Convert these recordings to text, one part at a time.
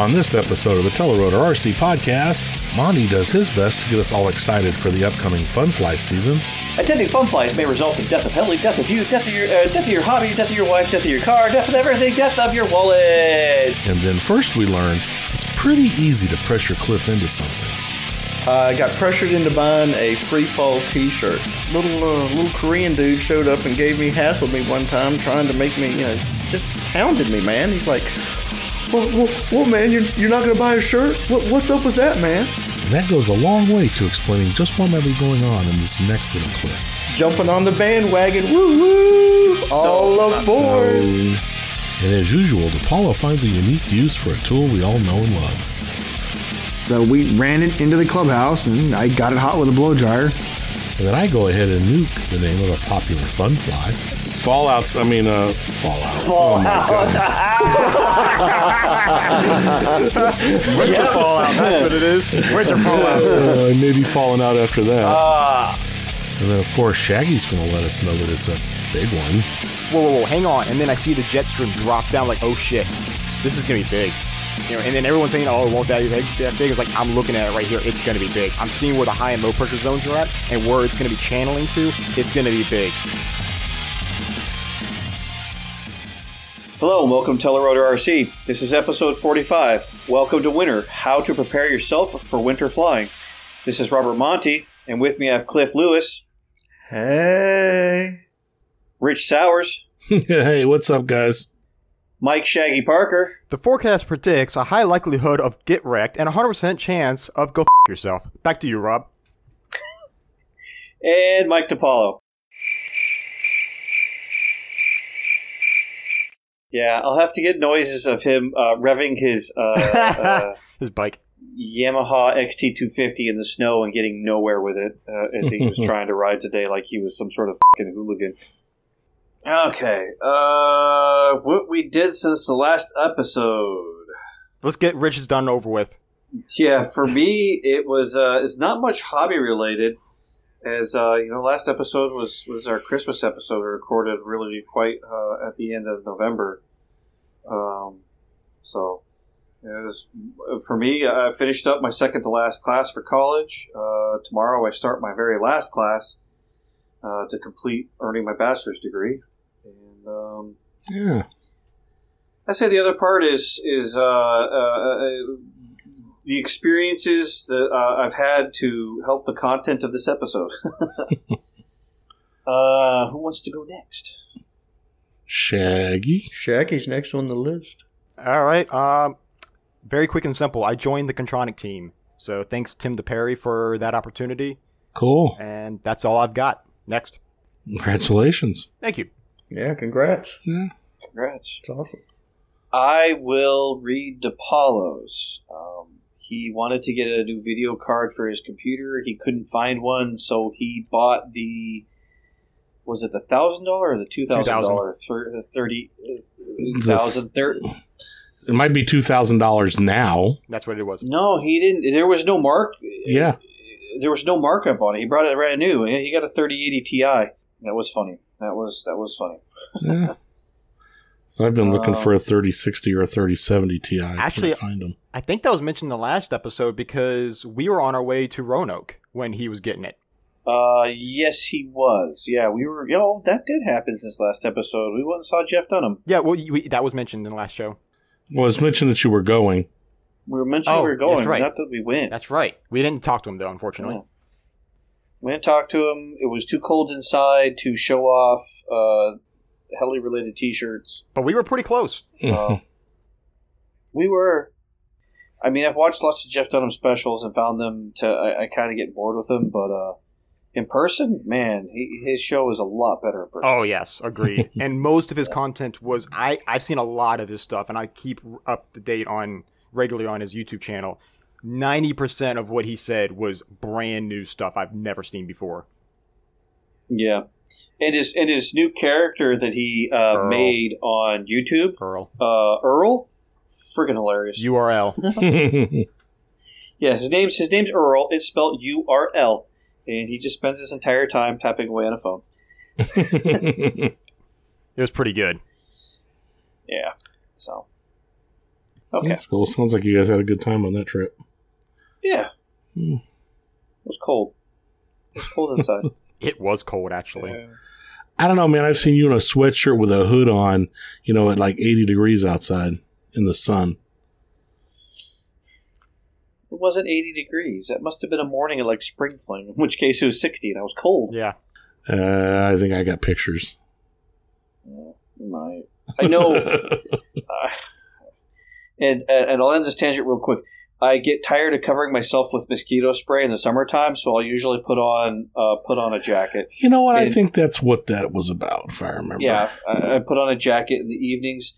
On this episode of the Telerotor RC podcast, Monty does his best to get us all excited for the upcoming Funfly season. Attending fun flies may result in death of heli, death of you, death of your, uh, death of your hobby, death of your wife, death of your car, death of everything, death of your wallet. And then first we learn it's pretty easy to pressure Cliff into something. I got pressured into buying a free fall T-shirt. Little uh, little Korean dude showed up and gave me hassled me one time, trying to make me, you know, just hounded me, man. He's like, "Well, well, well man, you're, you're not gonna buy a shirt? What, what's up with that, man?" That goes a long way to explaining just what might be going on in this next little clip. Jumping on the bandwagon, woo woo! All aboard! And as usual, the DePaulo finds a unique use for a tool we all know and love. So we ran it into the clubhouse, and I got it hot with a blow dryer. And then I go ahead and nuke the name of a popular fun fly. Fallout's, I mean, uh, Fallout. Fallout. Winter Fallout, that's what it is. Winter Fallout. Uh, maybe falling out after that. And then, of course, Shaggy's going to let us know that it's a big one. whoa, whoa, whoa, hang on. And then I see the jet stream drop down, like, oh shit, this is gonna be big. You know, and then everyone's saying, oh, it won't that be big? That big? It's like, I'm looking at it right here. It's gonna be big. I'm seeing where the high and low pressure zones are at, and where it's gonna be channeling to. It's gonna be big. Hello and welcome to Telerotor RC. This is episode 45. Welcome to winter. How to prepare yourself for winter flying. This is Robert Monty, and with me I have Cliff Lewis, Hey, Rich Sowers, hey, what's up, guys? Mike Shaggy Parker, The forecast predicts a high likelihood of get wrecked and a 100% chance of go f- yourself. Back to you, Rob. and Mike DePaulo. Yeah, I'll have to get noises of him uh, revving his uh, uh, His bike. Yamaha XT250 in the snow and getting nowhere with it uh, as he was trying to ride today like he was some sort of fucking hooligan. Okay, uh, what we did since the last episode. Let's get Rich's done over with. Yeah, for me, it was uh, it's not much hobby related, as uh, you know, last episode was was our Christmas episode, recorded really quite uh, at the end of November. Um, so it was for me. I finished up my second to last class for college. Uh, tomorrow, I start my very last class uh, to complete earning my bachelor's degree, and um, Yeah. I say the other part is is uh, uh, uh, the experiences that uh, I've had to help the content of this episode. uh, who wants to go next? Shaggy. Shaggy's next on the list. All right. Um, very quick and simple. I joined the Kontronik team. So thanks, Tim DePerry, for that opportunity. Cool. And that's all I've got. Next. Congratulations. Thank you. Yeah, congrats. Congrats. It's awesome. I will read DePaulo's. Um, he wanted to get a new video card for his computer. He couldn't find one, so he bought the. Was it the thousand dollar or the two thousand dollar? Thirty thousand. It might be $2,000 now. That's what it was. No, he didn't. There was no mark. Yeah. there was no markup on it. He brought it brand new. He got a 3080 Ti. That was funny. That was that was funny. Yeah. So I've been looking Uh, for a 3060 or a 3070 Ti. I Actually- find them. I think that was mentioned in the last episode because we were on our way to Roanoke when he was getting it. Uh, yes, he was. Yeah, we were. Yo, that did happen since last episode. We went and saw Jeff Dunham. Yeah, well, we, that was mentioned in the last show. Well, it's mentioned that you were going. We were mentioning Oh, we were going, that's right. not that we went. That's right. We didn't talk to him though, unfortunately. Yeah. We didn't talk to him. It was too cold inside to show off uh, heli related T-shirts. But we were pretty close. So we were. I mean, I've watched lots of Jeff Dunham specials and found them to. I, I kind of get bored with them, but uh, in person, man, he, his show is a lot better in person. Oh yes, agreed. and most of his content was I I've seen a lot of his stuff, and I keep up to date on regularly on his YouTube channel. Ninety percent of what he said was brand new stuff I've never seen before. Yeah, and his and his new character that he uh, made on YouTube, Earl uh, Earl, friggin' hilarious. URL. yeah, his name's his name's Earl. It's spelled U R L, and he just spends his entire time tapping away on a phone. it was pretty good. Yeah, so Okay. That's cool. Sounds like you guys had a good time on that trip. Yeah. Hmm. It was cold. It was cold inside. It was cold, actually. I don't know, man. I've seen you in a sweatshirt with a hood on, you know, at like 80 degrees outside in the sun. It wasn't 80 degrees. That must have been a morning at like spring fling, in which case it was 60 and I was cold. Yeah. Uh, I think I got pictures. My, I know. uh, and and I'll end this tangent real quick. I get tired of covering myself with mosquito spray in the summertime, so I'll usually put on uh, put on a jacket. You know what? I think that's what that was about, if I remember. Yeah, I, I put on a jacket in the evenings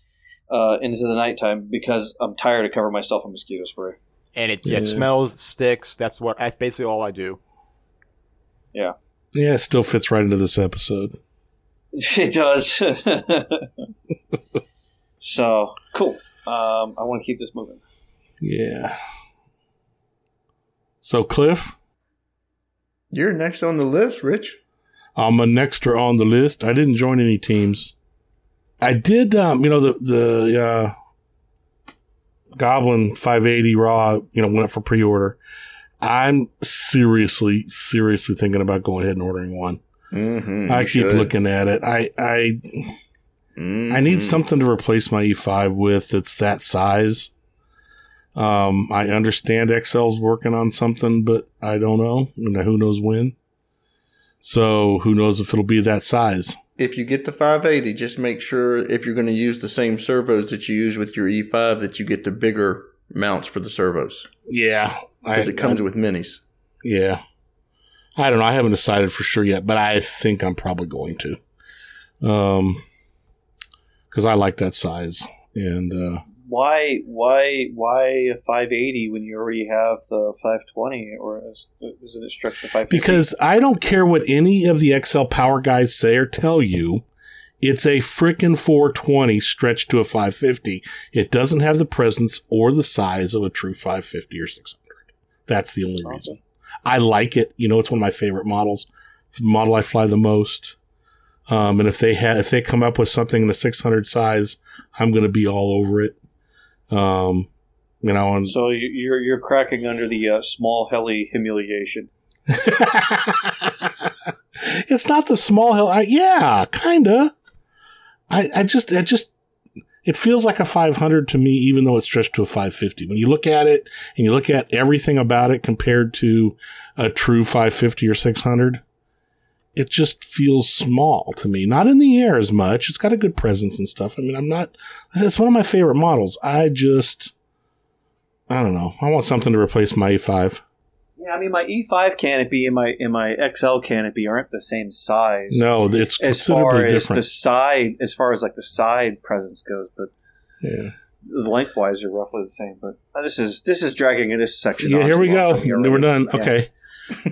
uh, into the nighttime because I'm tired of covering myself in mosquito spray. And it, Yeah. it smells, sticks. That's what. That's basically all I do. Yeah, it still fits right into this episode. It does. so cool. Um, I want to keep this moving. Yeah. So, Cliff, You're next on the list, Rich. I'm an extra on the list. I didn't join any teams. I did, um, you know, the the uh, Goblin 580 Raw, you know, went up for pre-order. I'm seriously, seriously thinking about going ahead and ordering one. Mm-hmm, I keep looking at it. I, I, I need something to replace my E5 with that's that size. Um, I understand XL's working on something, but I don't know. And who knows when? So who knows if it'll be that size? If you get the 580, just make sure if you're going to use the same servos that you use with your E5, that you get the bigger mounts for the servos Yeah, because it comes with minis. Yeah, I don't know. I haven't decided for sure yet, but I think I'm probably going to. Um, because I like that size, and uh, Why, why, why a 580 when you already have the 520, or is, isn't it stretched to 550? because I don't care what any of the XL Power guys say or tell you. It's a frickin' 420 stretched to a 550. It doesn't have the presence or the size of a true 550 or 600. That's the only reason. I like it. You know, it's one of my favorite models. It's the model I fly the most. Um, and if they have, if they come up with something in the 600 size, I'm going to be all over it. Um, you know, and so you- you're you're cracking under the uh, small heli humiliation. it's not the small hill. I, yeah, kinda. I, I just, it just, it feels like a 500 to me, even though it's stretched to a 550. When you look at it and you look at everything about it compared to a true 550 or 600, it just feels small to me. Not in the air as much. It's got a good presence and stuff. I mean, I'm not, it's one of my favorite models. I just, I don't know. I want something to replace my E5. Yeah, I mean my E5 canopy and my and my XL canopy aren't the same size. No, it's as far considerably as the side, as far as like the side presence goes, but Yeah. The lengthwise they're roughly the same. But this is this is dragging in this section. Yeah, here we go. already. We're done. Yeah. Okay.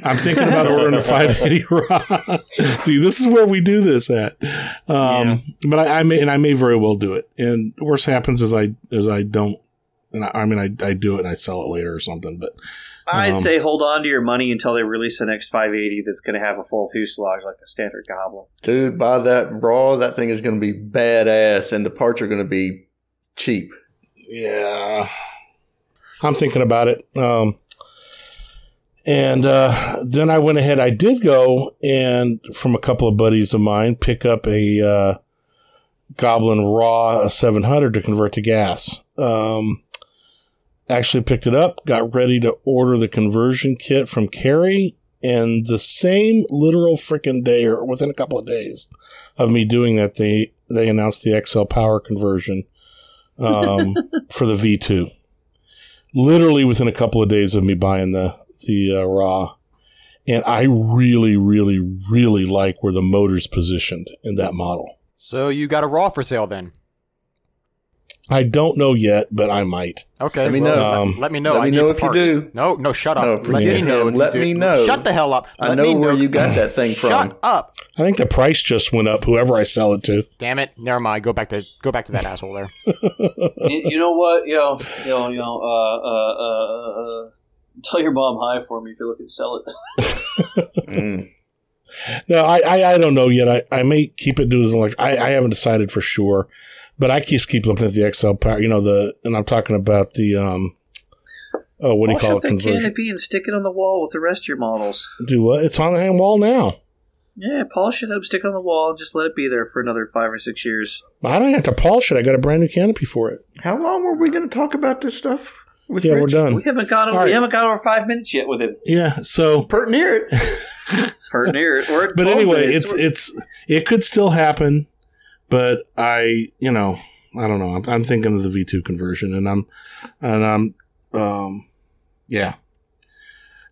I'm thinking about ordering a 580 raw. See, this is where we do this at. Um, but I, I may, and I may very well do it. And worst happens is I, is I don't, and I, I mean, I, I do it and I sell it later or something, but I Um, say hold on to your money until they release the next 580 that's going to have a full fuselage like a standard Goblin. Dude, buy that raw. That thing is going to be badass, and the parts are going to be cheap. yeah, I'm thinking about it. Um, and uh, then I went ahead. I did go and from a couple of buddies of mine pick up a uh, Goblin Raw 700 to convert to gas. Um, actually picked it up, got ready to order the conversion kit from Carrie, and the same literal freaking day, or within a couple of days of me doing that, they they announced the XL power conversion um, for the V2. Literally within a couple of days of me buying the the uh, raw, and I really, really, really like where the motor's positioned in that model. So you got a raw for sale then? I don't know yet, but I might. Okay. Let me know. let- Um, let me know. let I me know the if you do. No, no, shut up. No, let me know. if Let you do. me know. Shut the hell up. I know me where you got that thing from. Shut up. I think the price just went up. Whoever I sell it to. Damn it. Never mind. Go back to go back to that asshole there. you, you know what? You know, you know, you know. Uh, uh, uh, uh, tell your mom hi for me if you're looking to sell it. Mm. no, I, I I don't know yet. I, I may keep it doing like I, I haven't decided for sure, but I just keep looking at the XL power. You know the and I'm talking about the um. Oh, what do you Polish call it? that Conversion. canopy and stick it on the wall with the rest of your models. Do what? It's on the hand wall now. Yeah, polish it up, stick it on the wall, and just let it be there for another five or six years. I don't have to polish it. I got a brand new canopy for it. How long were we going to talk about this stuff? With Yeah, we're done. We haven't got over, All we haven't got over five minutes yet with it. Yeah. So, Pert near it. For near it. We're but anyway, minutes. it's We're- it's it could still happen, but I you know I don't know. I'm, I'm thinking of the V2 conversion, and I'm and I'm um yeah.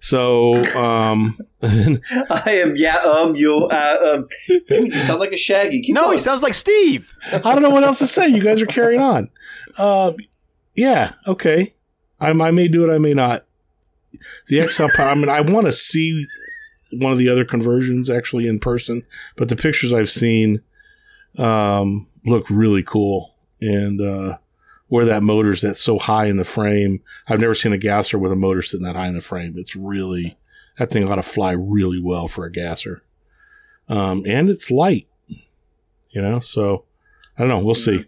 So um I am yeah um you uh, um dude you sound like a shaggy. Keep No, going. he sounds like Steve. I don't know what else to say. You guys are carrying on. Um, yeah, okay. I, I may do it. I may not. The XL power. I mean, I want to see one of the other conversions actually in person, but the pictures I've seen um, look really cool. And uh, where that motor's that's so high in the frame, I've never seen a gasser with a motor sitting that high in the frame. It's really that thing ought to fly really well for a gasser, um, and it's light. You know, so I don't know. We'll see.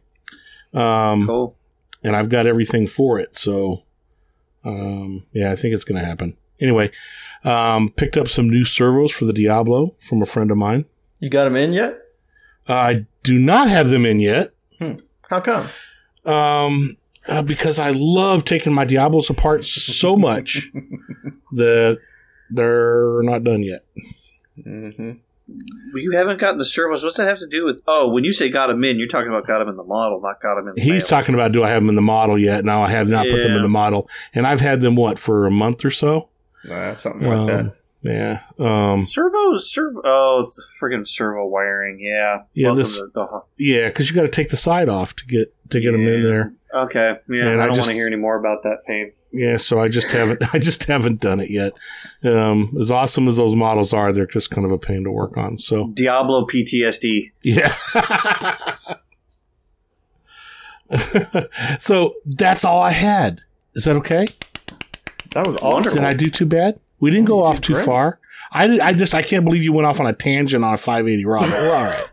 Um, cool. and I've got everything for it. So, um, yeah, I think it's going to happen. Anyway, um, picked up some new servos for the Diablo from a friend of mine. You got them in yet? I do not have them in yet How come? um, uh, because I love taking my Diablos apart so much that they're not done yet. hmm Well, you haven't gotten the servos. What's that have to do with? Oh, when you say got him in, you're talking about got him in the model, not got him in. The He's mail. talking about do I have them in the model yet? No, I have not put them in the model, and I've had them what for a month or so. Nah, something like Um, that. Yeah. Um, servos. Servo. Oh, it's the friggin' servo wiring. Yeah. Yeah, Welcome this- to the- yeah, because you got to take the side off to get to get them in there. okay. Yeah. And I I don't want to hear any more about that pain. Yeah, so I just haven't I just haven't done it yet. Um, as awesome as those models are, they're just kind of a pain to work on. So Diablo PTSD. yeah. so that's all I had. Is that okay? That was awesome. Did I do too bad? We didn't go off did too great. far. I did, I just I can't believe you went off on a tangent on a 580 rod. but We're all right.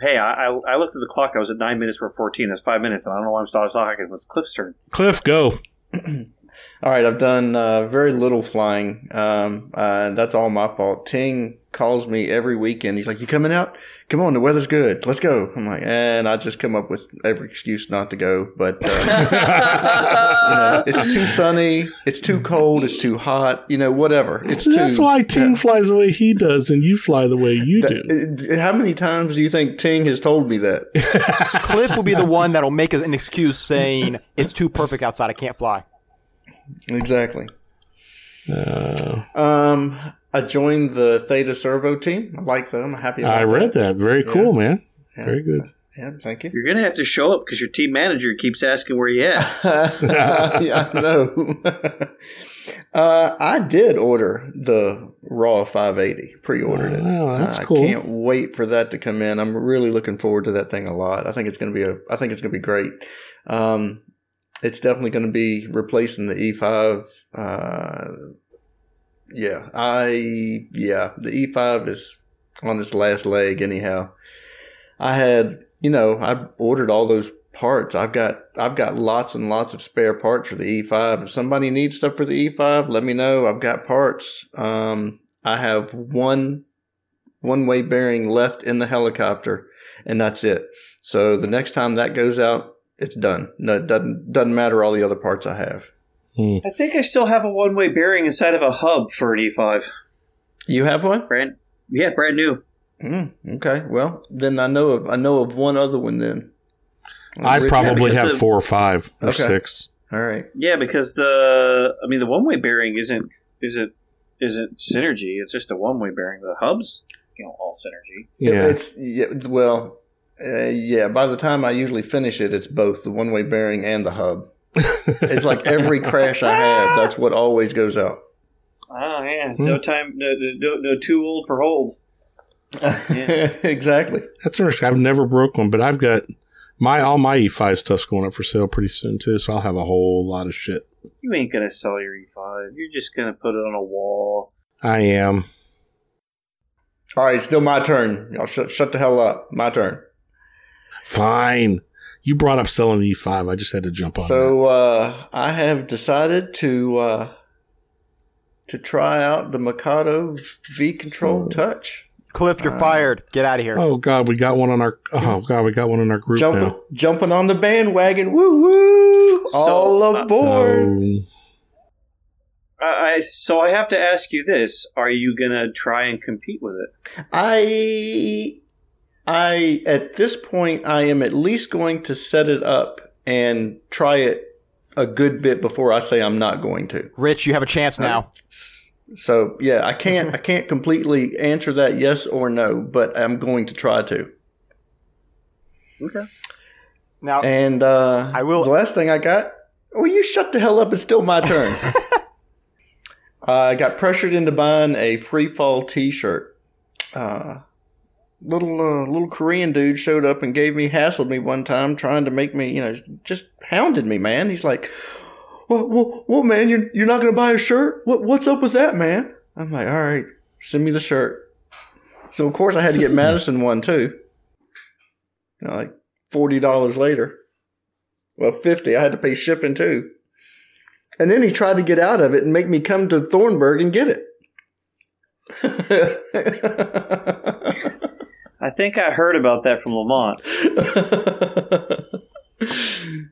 Hey, I, I, I looked at the clock. I was at nine minutes for fourteen. That's five minutes, and I don't know why I'm still talking. It was Cliff's turn. Cliff, go. All right, I've done uh, very little flying. Um, uh, that's all my fault. Ting calls me every weekend. He's like, "You coming out? Come on, the weather's good. Let's go." I'm like, and I just come up with every excuse not to go. But uh, you know, it's too sunny. It's too cold. It's too hot. You know, whatever. It's That's too, why Ting flies the way he does, and you fly the way you do. That- uh, How many times do you think Ting has told me that? Cliff will be the one that'll make us an excuse saying it's too perfect outside. I can't fly. exactly. Uh, Um, I joined the Theta Servo team. I like them. I'm happy. About I read that. Very cool, man. Yeah. Very good. Yeah, thank you. You're gonna have to show up because your team manager keeps asking where you at. yeah, I know. uh, I did order the Raw 580. Pre-ordered it. Wow, that's I cool. can't wait for that to come in. I'm really looking forward to that thing a lot. I think it's going to be a. I think it's going to be great. Um, it's definitely going to be replacing the E5. Uh, yeah, I yeah the E5 is on its last leg anyhow. I had you know I ordered all those parts. I've got I've got lots and lots of spare parts for the E5. If somebody needs stuff for the E5, let me know. I've got parts. Um, I have one one way bearing left in the helicopter, and that's it. So the next time that goes out, it's done. No, it doesn't doesn't matter all the other parts I have. I think I still have a one way bearing inside of a hub for an E5. You have one? Brand, yeah, brand new. Mm, okay. Well, then I know of I know of one other one. Then I Rich- probably because have the- four or five or Okay. six. All right. Yeah, because the I mean the one way bearing isn't isn't isn't synergy. It's just a one way bearing. The hubs, you know, all synergy. Yeah. It's yeah, well, uh, yeah. By the time I usually finish it, it's both the one way bearing and the hub. It's like every crash I have, that's what always goes out. Oh yeah, Hmm. no time, no, no, no too old for hold. exactly. That's interesting. I've never broke one, but I've got my all my E5 stuff's going up for sale pretty soon too. So I'll have a whole lot of shit. You ain't gonna sell your E5. You're just gonna put it on a wall. I am. All right, still my turn. Y'all shut, shut the hell up. My turn. Fine. You brought up selling E5. I just had to jump on that. So uh, I have decided to uh, to try out the Mikado V Control Touch. Cliff, you're fired. Get out of here. Oh God, we got one on our. Oh God, we got one in our group Jumping, now. jumping on the bandwagon. Woo woo! So, All uh, aboard. Oh, I, I so I have to ask you this: Are you gonna try and compete with it? I I at this point I am at least going to set it up and try it a good bit before I say I'm not going to. Rich, you have a chance now. So yeah, I can't I can't completely answer that yes or no, but I'm going to try to. Okay. Now, And uh, I will- The last thing I got. Well, you shut the hell up. It's still my turn. I got pressured into buying a free fall T-shirt. Uh, little uh, little Korean dude showed up and gave me hassled me one time, trying to make me, you know, just hounded me, man. He's like, "What, what, what man? You're you're not gonna buy a shirt? What, what's up with that, man?" I'm like, "All right, send me the shirt." So of course I had to get Madison one too. You know, like forty dollars later. Well, fifty. I had to pay shipping too. And then he tried to get out of it and make me come to Thornburg and get it. I think I heard about that from Lamont.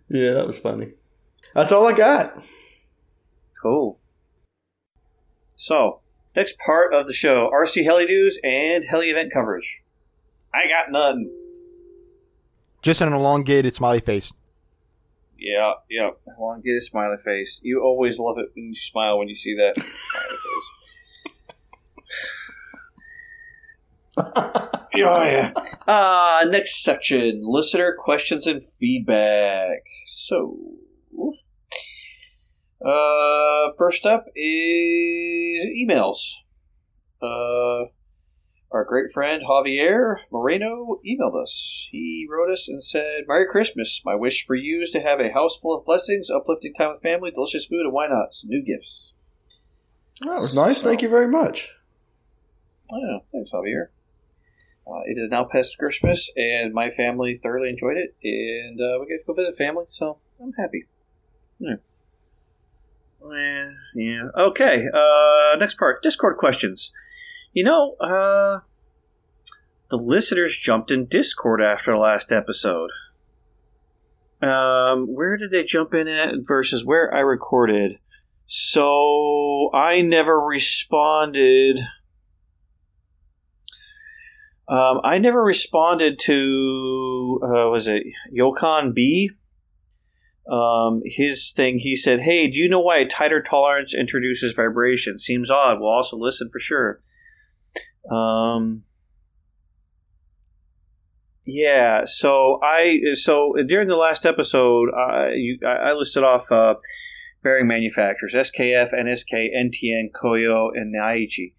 yeah, that was funny. That's all I got. Cool. So, next part of the show RC Heli News and Heli event coverage. I got none. just an elongated smiley face. Yeah, yeah. Elongated smiley face. You always love it when you smile when you see that smiley face. Yeah, yeah. Uh, next section listener questions and feedback. So, uh, first up is emails. Uh, our great friend Javier Moreno emailed us. He wrote us and said, Merry Christmas. My wish for you is to have a house full of blessings, uplifting time with family, delicious food, and why not? Some new gifts. That was nice. Thank you very much. Oh, thanks, Javier. Uh, it is now past Christmas, and my family thoroughly enjoyed it, and uh, we get to go visit family, so I'm happy. Yeah. Eh, yeah. Okay. Uh, next part Discord questions. You know, uh, the listeners jumped in Discord after the last episode. Um, where did they jump in at versus where I recorded? So I never responded. Um, I never responded to uh, was it Yokon B? Um, his thing. He said, "Hey, do you know why a tighter tolerance introduces vibration? Seems odd. We'll also listen for sure." Um, yeah. So I so during the last episode, I you, I listed off uh, bearing manufacturers: SKF, NSK, NTN, Koyo, and Nachi.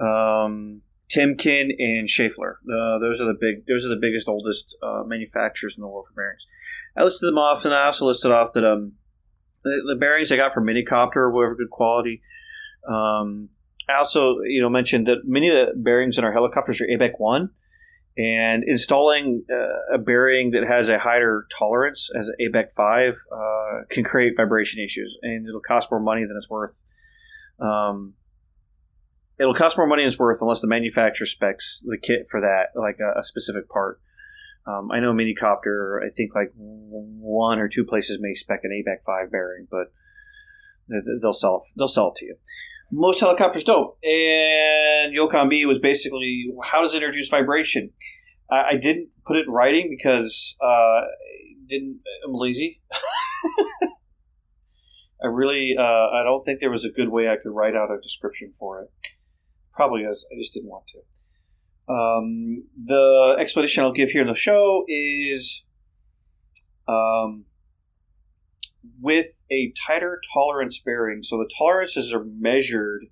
Um, Timken and Schaeffler. Uh, those are the big. Those are the biggest, oldest uh, manufacturers in the world for bearings. I listed them off, and I also listed off that um, the, the bearings I got from Minicopter were of good quality. Um, I also, you know, mentioned that many of the bearings in our helicopters are ABEC one, and installing uh, a bearing that has a higher tolerance as ABEC five uh, can create vibration issues, and it'll cost more money than it's worth. Um, it'll cost more money than it's worth unless the manufacturer specs the kit for that, like a, a specific part. Um, I know Minicopter, I think like one or two places may spec an ABEC five bearing, but they'll sell they'll sell it to you. Most helicopters don't. And Yokon B was basically how does it introduce vibration? I, I didn't put it in writing because uh, didn't I'm lazy. I really uh, I don't think there was a good way I could write out a description for it. Probably is. I just didn't want to. Um, the explanation I'll give here in the show is um, with a tighter tolerance bearing. So the tolerances are measured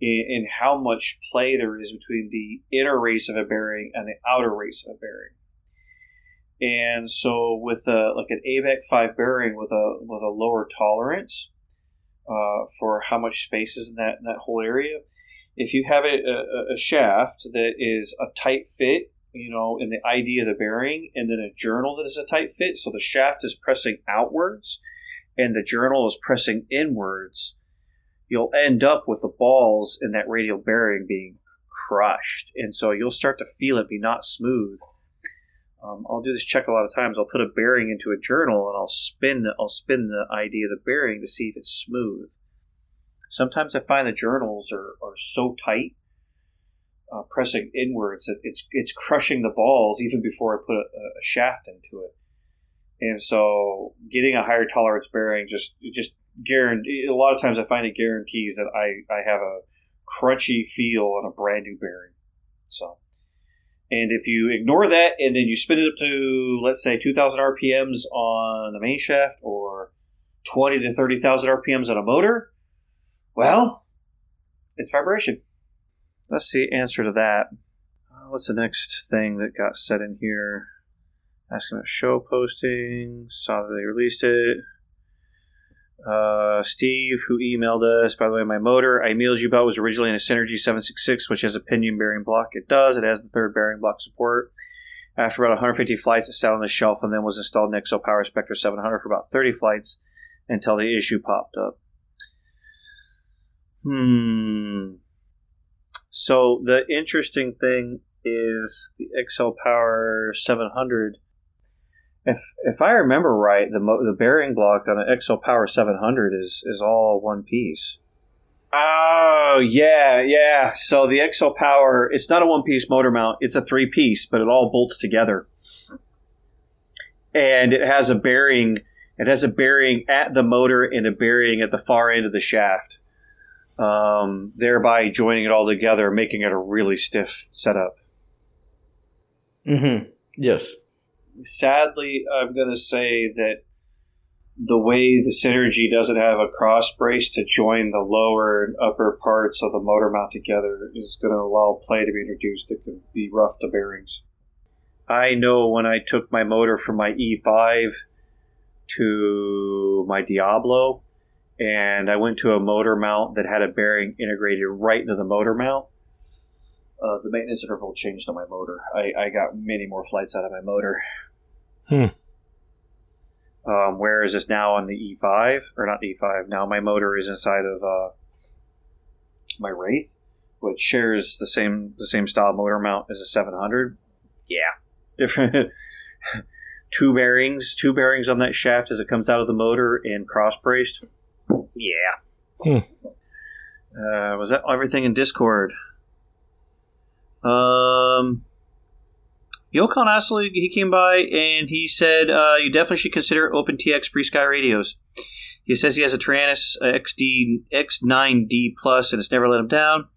in, in how much play there is between the inner race of a bearing and the outer race of a bearing. And so with a, like an ABEC five bearing with a with a lower tolerance uh, for how much space is in that in that whole area, if you have a, a, a shaft that is a tight fit, you know, in the ID of the bearing, and then a journal that is a tight fit, so the shaft is pressing outwards and the journal is pressing inwards, you'll end up with the balls in that radial bearing being crushed. And so you'll start to feel it be not smooth. Um, I'll do this check a lot of times. I'll put a bearing into a journal and I'll spin the, I'll spin the ID of the bearing to see if it's smooth. Sometimes I find the journals are, are so tight, uh, pressing inwards, that it's it's crushing the balls even before I put a, a shaft into it. And so, getting a higher tolerance bearing just just guarantee. A lot of times, I find it guarantees that I I have a crunchy feel on a brand new bearing. So, and if you ignore that and then you spin it up to let's say 2,000 RPMs on the main shaft or 20 to 30,000 RPMs on a motor, well, it's vibration. That's the answer to that. Uh, what's the next thing that got set in here? Asking about show posting. Saw that they released it. Uh, Steve, who emailed us, by the way, my motor I emailed you about was originally in a Synergy 766, which has a pinion bearing block. It does. It has the third bearing block support. After about 150 flights, it sat on the shelf and then was installed in XL Power Spectre 700 for about 30 flights until the issue popped up. Hmm. So the interesting thing is the XL Power 700. If if I remember right, the mo- the bearing block on the XL Power 700 is is all one piece. Oh yeah, yeah. So the XL Power, it's not a one piece motor mount; it's a three piece, but it all bolts together, and it has a bearing. It has a bearing at the motor and a bearing at the far end of the shaft um, thereby joining it all together, making it a really stiff setup. Mm-hmm. Yes. Sadly, I'm going to say that the way the Synergy doesn't have a cross brace to join the lower and upper parts of the motor mount together is going to allow play to be introduced that could be rough to bearings. I know when I took my motor from my E5 to my Diablo, and I went to a motor mount that had a bearing integrated right into the motor mount. Uh, the maintenance interval changed on my motor. I, I got many more flights out of my motor. Hmm. Um, whereas it's now on the E5 or not E5. Now my motor is inside of uh, my Wraith, which shares the same the same style motor mount as a 700. Yeah, different. two bearings, two bearings on that shaft as it comes out of the motor and cross braced. Yeah. Hmm. Uh, was that everything in Discord? Um, Yokon Astley, he came by and he said uh, you definitely should consider OpenTX FrSky radios. He says he has a Taranis XD X9D Plus and it's never let him down.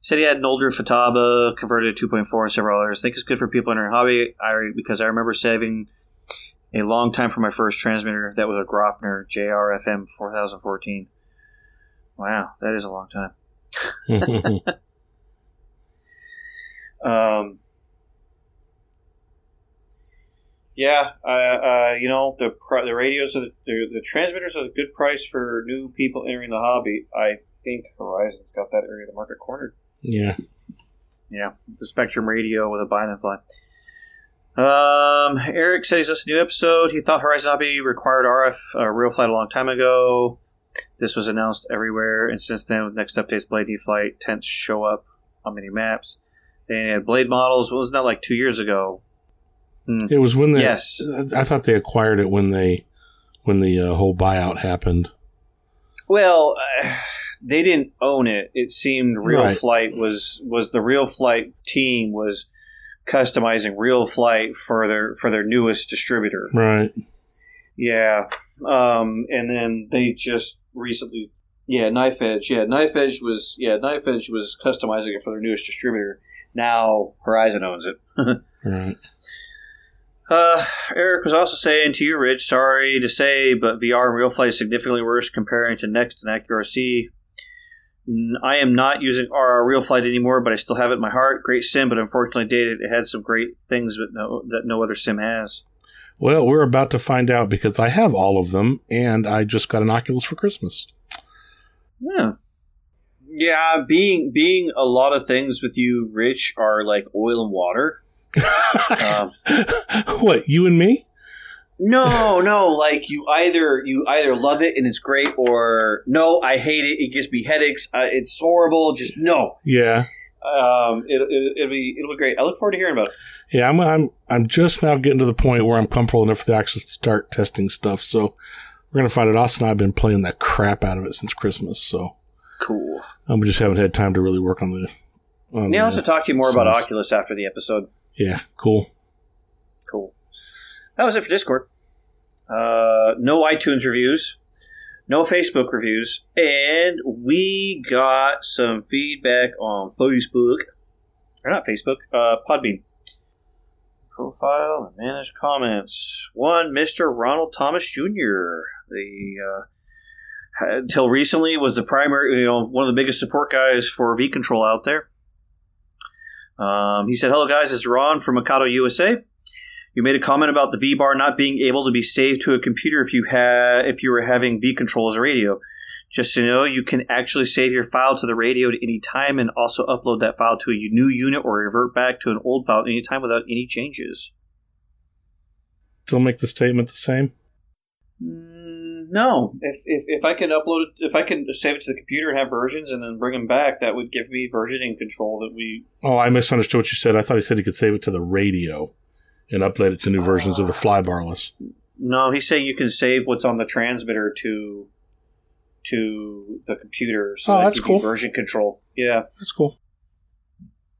Said he had an older Futaba converted to 2.4 and several others. I think it's good for people entering hobby I, because I remember saving a long time for my first transmitter. That was a Graupner JRFM 4014. Wow, that is a long time. um, yeah, uh, uh, you know the the radios are the, the, the transmitters are a good price for new people entering the hobby. I think Horizon's got that area of the market cornered. yeah. Yeah, the Spektrum radio with a bind and fly. Um, Eric said he's listened to a new episode. He thought Horizon Hobby required RF uh, real flight a long time ago. This was announced everywhere, and since then, with next updates, Blade D Flight tents show up on many maps. They had Blade models. Wasn't that like two years ago? It was when they. Yes. I thought they acquired it when they, when the uh, whole buyout happened. Well, uh, they didn't own it. It seemed Real Right. Flight was was the Real Flight team was customizing Real Flight for their for their newest distributor. Right. Yeah, um, and then they just recently, yeah, Knife Edge. Yeah, Knife Edge was yeah, Knife Edge was customizing it for their newest distributor. Now Horizon owns it. Right. Uh, Eric was also saying to you, Rich, sorry to say, but VR and real flight is significantly worse comparing to Next and AccuRC. I am not using RR real flight anymore, but I still have it in my heart. Great sim, but unfortunately dated. It had some great things but no, that no other sim has. Well, we're about to find out because I have all of them, and I just got an Oculus for Christmas. Yeah. Yeah, being being a lot of things with you, Rich, are like oil and water. um, what you and me? No, no, like you either you either love it and it's great, or no, I hate it. It gives me headaches. Uh, it's horrible. Just no. Yeah, Um, it, it, it'll be it'll be great. I look forward to hearing about it. yeah. I'm I'm I'm just now getting to the point where I'm comfortable enough with the access to start testing stuff. So we're gonna find it. Austin and I've been playing that crap out of it since Christmas. So Cool. um, we just haven't had time to really work on the. On Yeah, I'll also talk to you more about Oculus after the episode. yeah, cool. Cool. That was it for Discord. Uh, no iTunes reviews, no Facebook reviews, and we got some feedback on Facebook. Or not Facebook, uh, Podbean. Profile and manage comments. One, Mr. Ronald Thomas Jr. The uh, until recently was the primary, you know, one of the biggest support guys for V Control out there. Um, he said, "Hello guys, it's Ron from Mikado USA. You made a comment about the V bar not being able to be saved to a computer if you had if you were having V control as a radio. Just to know, you can actually save your file to the radio at any time and also upload that file to a new unit or revert back to an old file at any time without any changes. Still make the statement the same. Mm, no, if, if if I can upload it, if I can save it to the computer and have versions and then bring them back, that would give me versioning control that we Oh, I misunderstood what you said. I thought he said he could save it to the radio and upload it to new versions of the flybarless. No, he's saying you can save what's on the transmitter to to the computer. So Oh, that that's cool. Version control. Yeah, That's cool.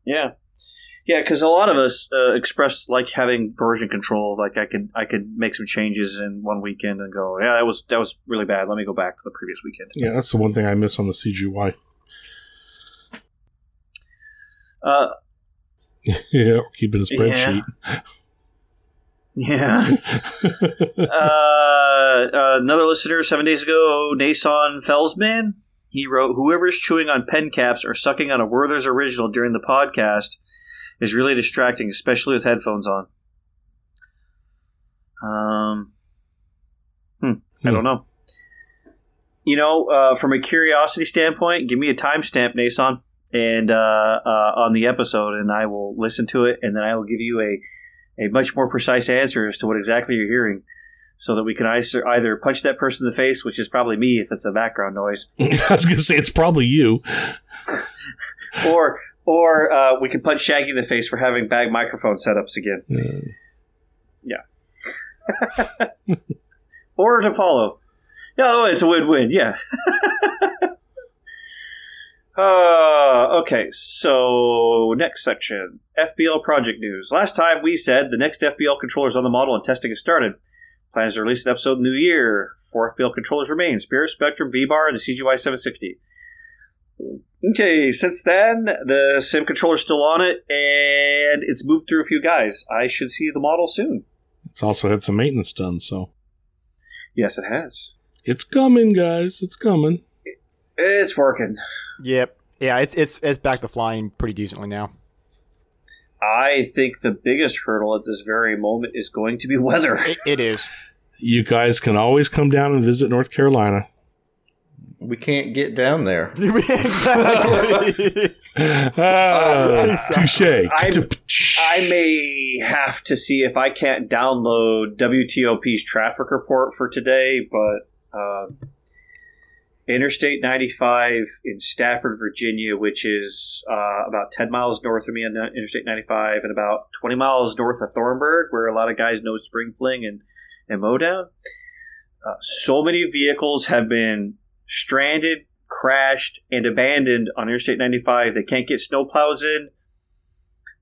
yeah, yeah. Because a lot of us uh, expressed like having version control. Like I could I could make some changes in one weekend and go, yeah, that was that was really bad. Let me go back to the previous weekend. Yeah, that's the one thing I miss on the CGY. Uh, yeah, keeping a spreadsheet. yeah. uh, uh, another listener seven days ago, Nason Felsman. He wrote, "Whoever's chewing on pen caps or sucking on a Werther's original during the podcast is really distracting, especially with headphones on." Um, hmm, I don't know. You know, uh, from a curiosity standpoint, give me a timestamp, Nason, and uh, uh, on the episode, and I will listen to it, and then I will give you a a much more precise answer as to what exactly you're hearing, so that we can either punch that person in the face, which is probably me if it's a background noise, I was going to say it's probably you. or or uh, we can punch Shaggy in the face for having bad microphone setups again, Yeah, or DePaulo. Yeah, oh, it's a win-win. Yeah. Uh, okay, so next section FBL project news. Last time we said the next FBL controllers on the model and testing has started. Plans to release an episode in the new year. Four FBL controllers remain Spirit, Spektrum, V Bar, and the CGY 760. Okay, since then, the Sim controller's still on it, and it's moved through a few guys. I should see the model soon. it's also had some maintenance done, so Yes, it has. it's coming, guys. It's coming. It's working. Yep. Yeah, it's it's it's back to flying pretty decently now. I think the biggest hurdle at this very moment is going to be weather. It, it is. You guys can always come down and visit North Carolina. We can't get down there. exactly. Touche. I- I may have to see if I can't download WTOP's traffic report for today, but uh, Interstate 95 in Stafford, Virginia, which is uh, about 10 miles north of me on Interstate 95 and about 20 miles north of Thornburg, where a lot of guys know Spring Fling and, and Modown. Uh, so many vehicles have been stranded, crashed, and abandoned on Interstate 95. They can't get snowplows in.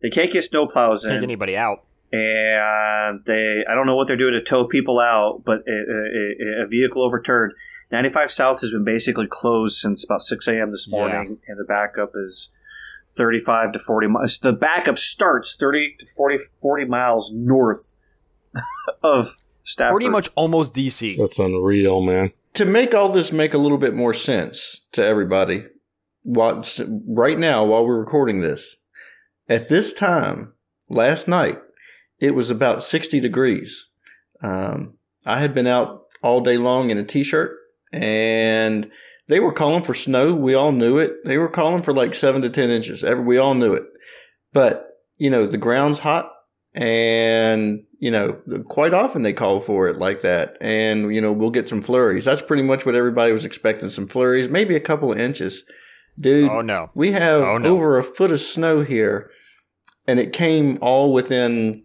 They can't get snowplows in. Can't get anybody out. and they I don't know what they're doing to tow people out, but a, a, a vehicle overturned. 95 South has been basically closed since about 6 a.m. this Yeah. morning, and the backup is 35 to 40 miles. The backup starts 30 to 40, 40 miles north of Stafford. Pretty much almost DC. That's unreal, man. To make all this make a little bit more sense to everybody, what right now while we're recording this, at this time last night, it was about sixty degrees. Um, I had been out all day long in a t-shirt, and They were calling for snow. We all knew it. They were calling for like seven to 10 inches. Every, we all knew it. But, you know, the ground's hot and, you know, quite often they call for it like that. And, you know, we'll get some flurries. That's pretty much what everybody was expecting some flurries, maybe a couple of inches. Dude, Oh no. we have Oh, no. over a foot of snow here, and it came all within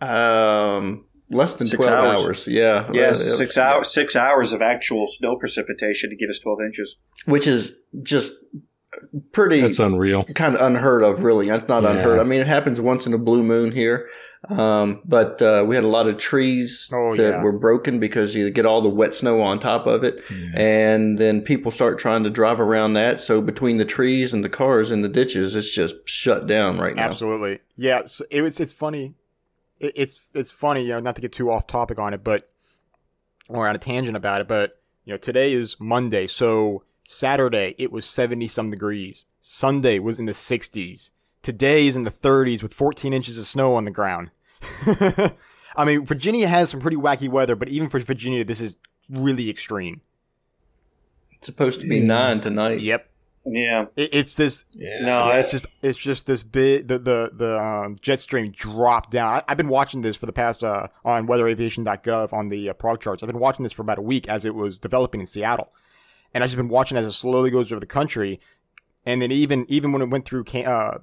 um, less than Six 12 hours. hours. Yeah. Yes, it six hours. Six hours of actual snow precipitation to give us twelve inches. Which is just pretty That's unreal. kind of unheard of, really. It's not Yeah. unheard. I mean, it happens once in a blue moon here. Um, but uh, we had a lot of trees Oh, that yeah. were broken because you get all the wet snow on top of it. And then people start trying to drive around that. So between the trees and the cars and the ditches, it's just shut down right now. Absolutely. Yeah, so it, it's it's funny. It, it's it's funny, you know, not to get too off topic on it, but or on a tangent about it, but you know, today is Monday, so Saturday it was 70 some degrees. Sunday was in the 60s. Today is in the 30s with 14 inches of snow on the ground. I mean, Virginia has some pretty wacky weather, but even for Virginia, this is really extreme. It's supposed to be nine tonight. Yep. Yeah, It, it's this no, it's just it's just this big the the the um, jet stream drop down. I, I've been watching this for the past uh, on weatheraviation.gov on the uh, prog charts. I've been watching this for about a week as it was developing in Seattle, and I've just been watching as it slowly goes over the country, and then even even when it went through Can- uh,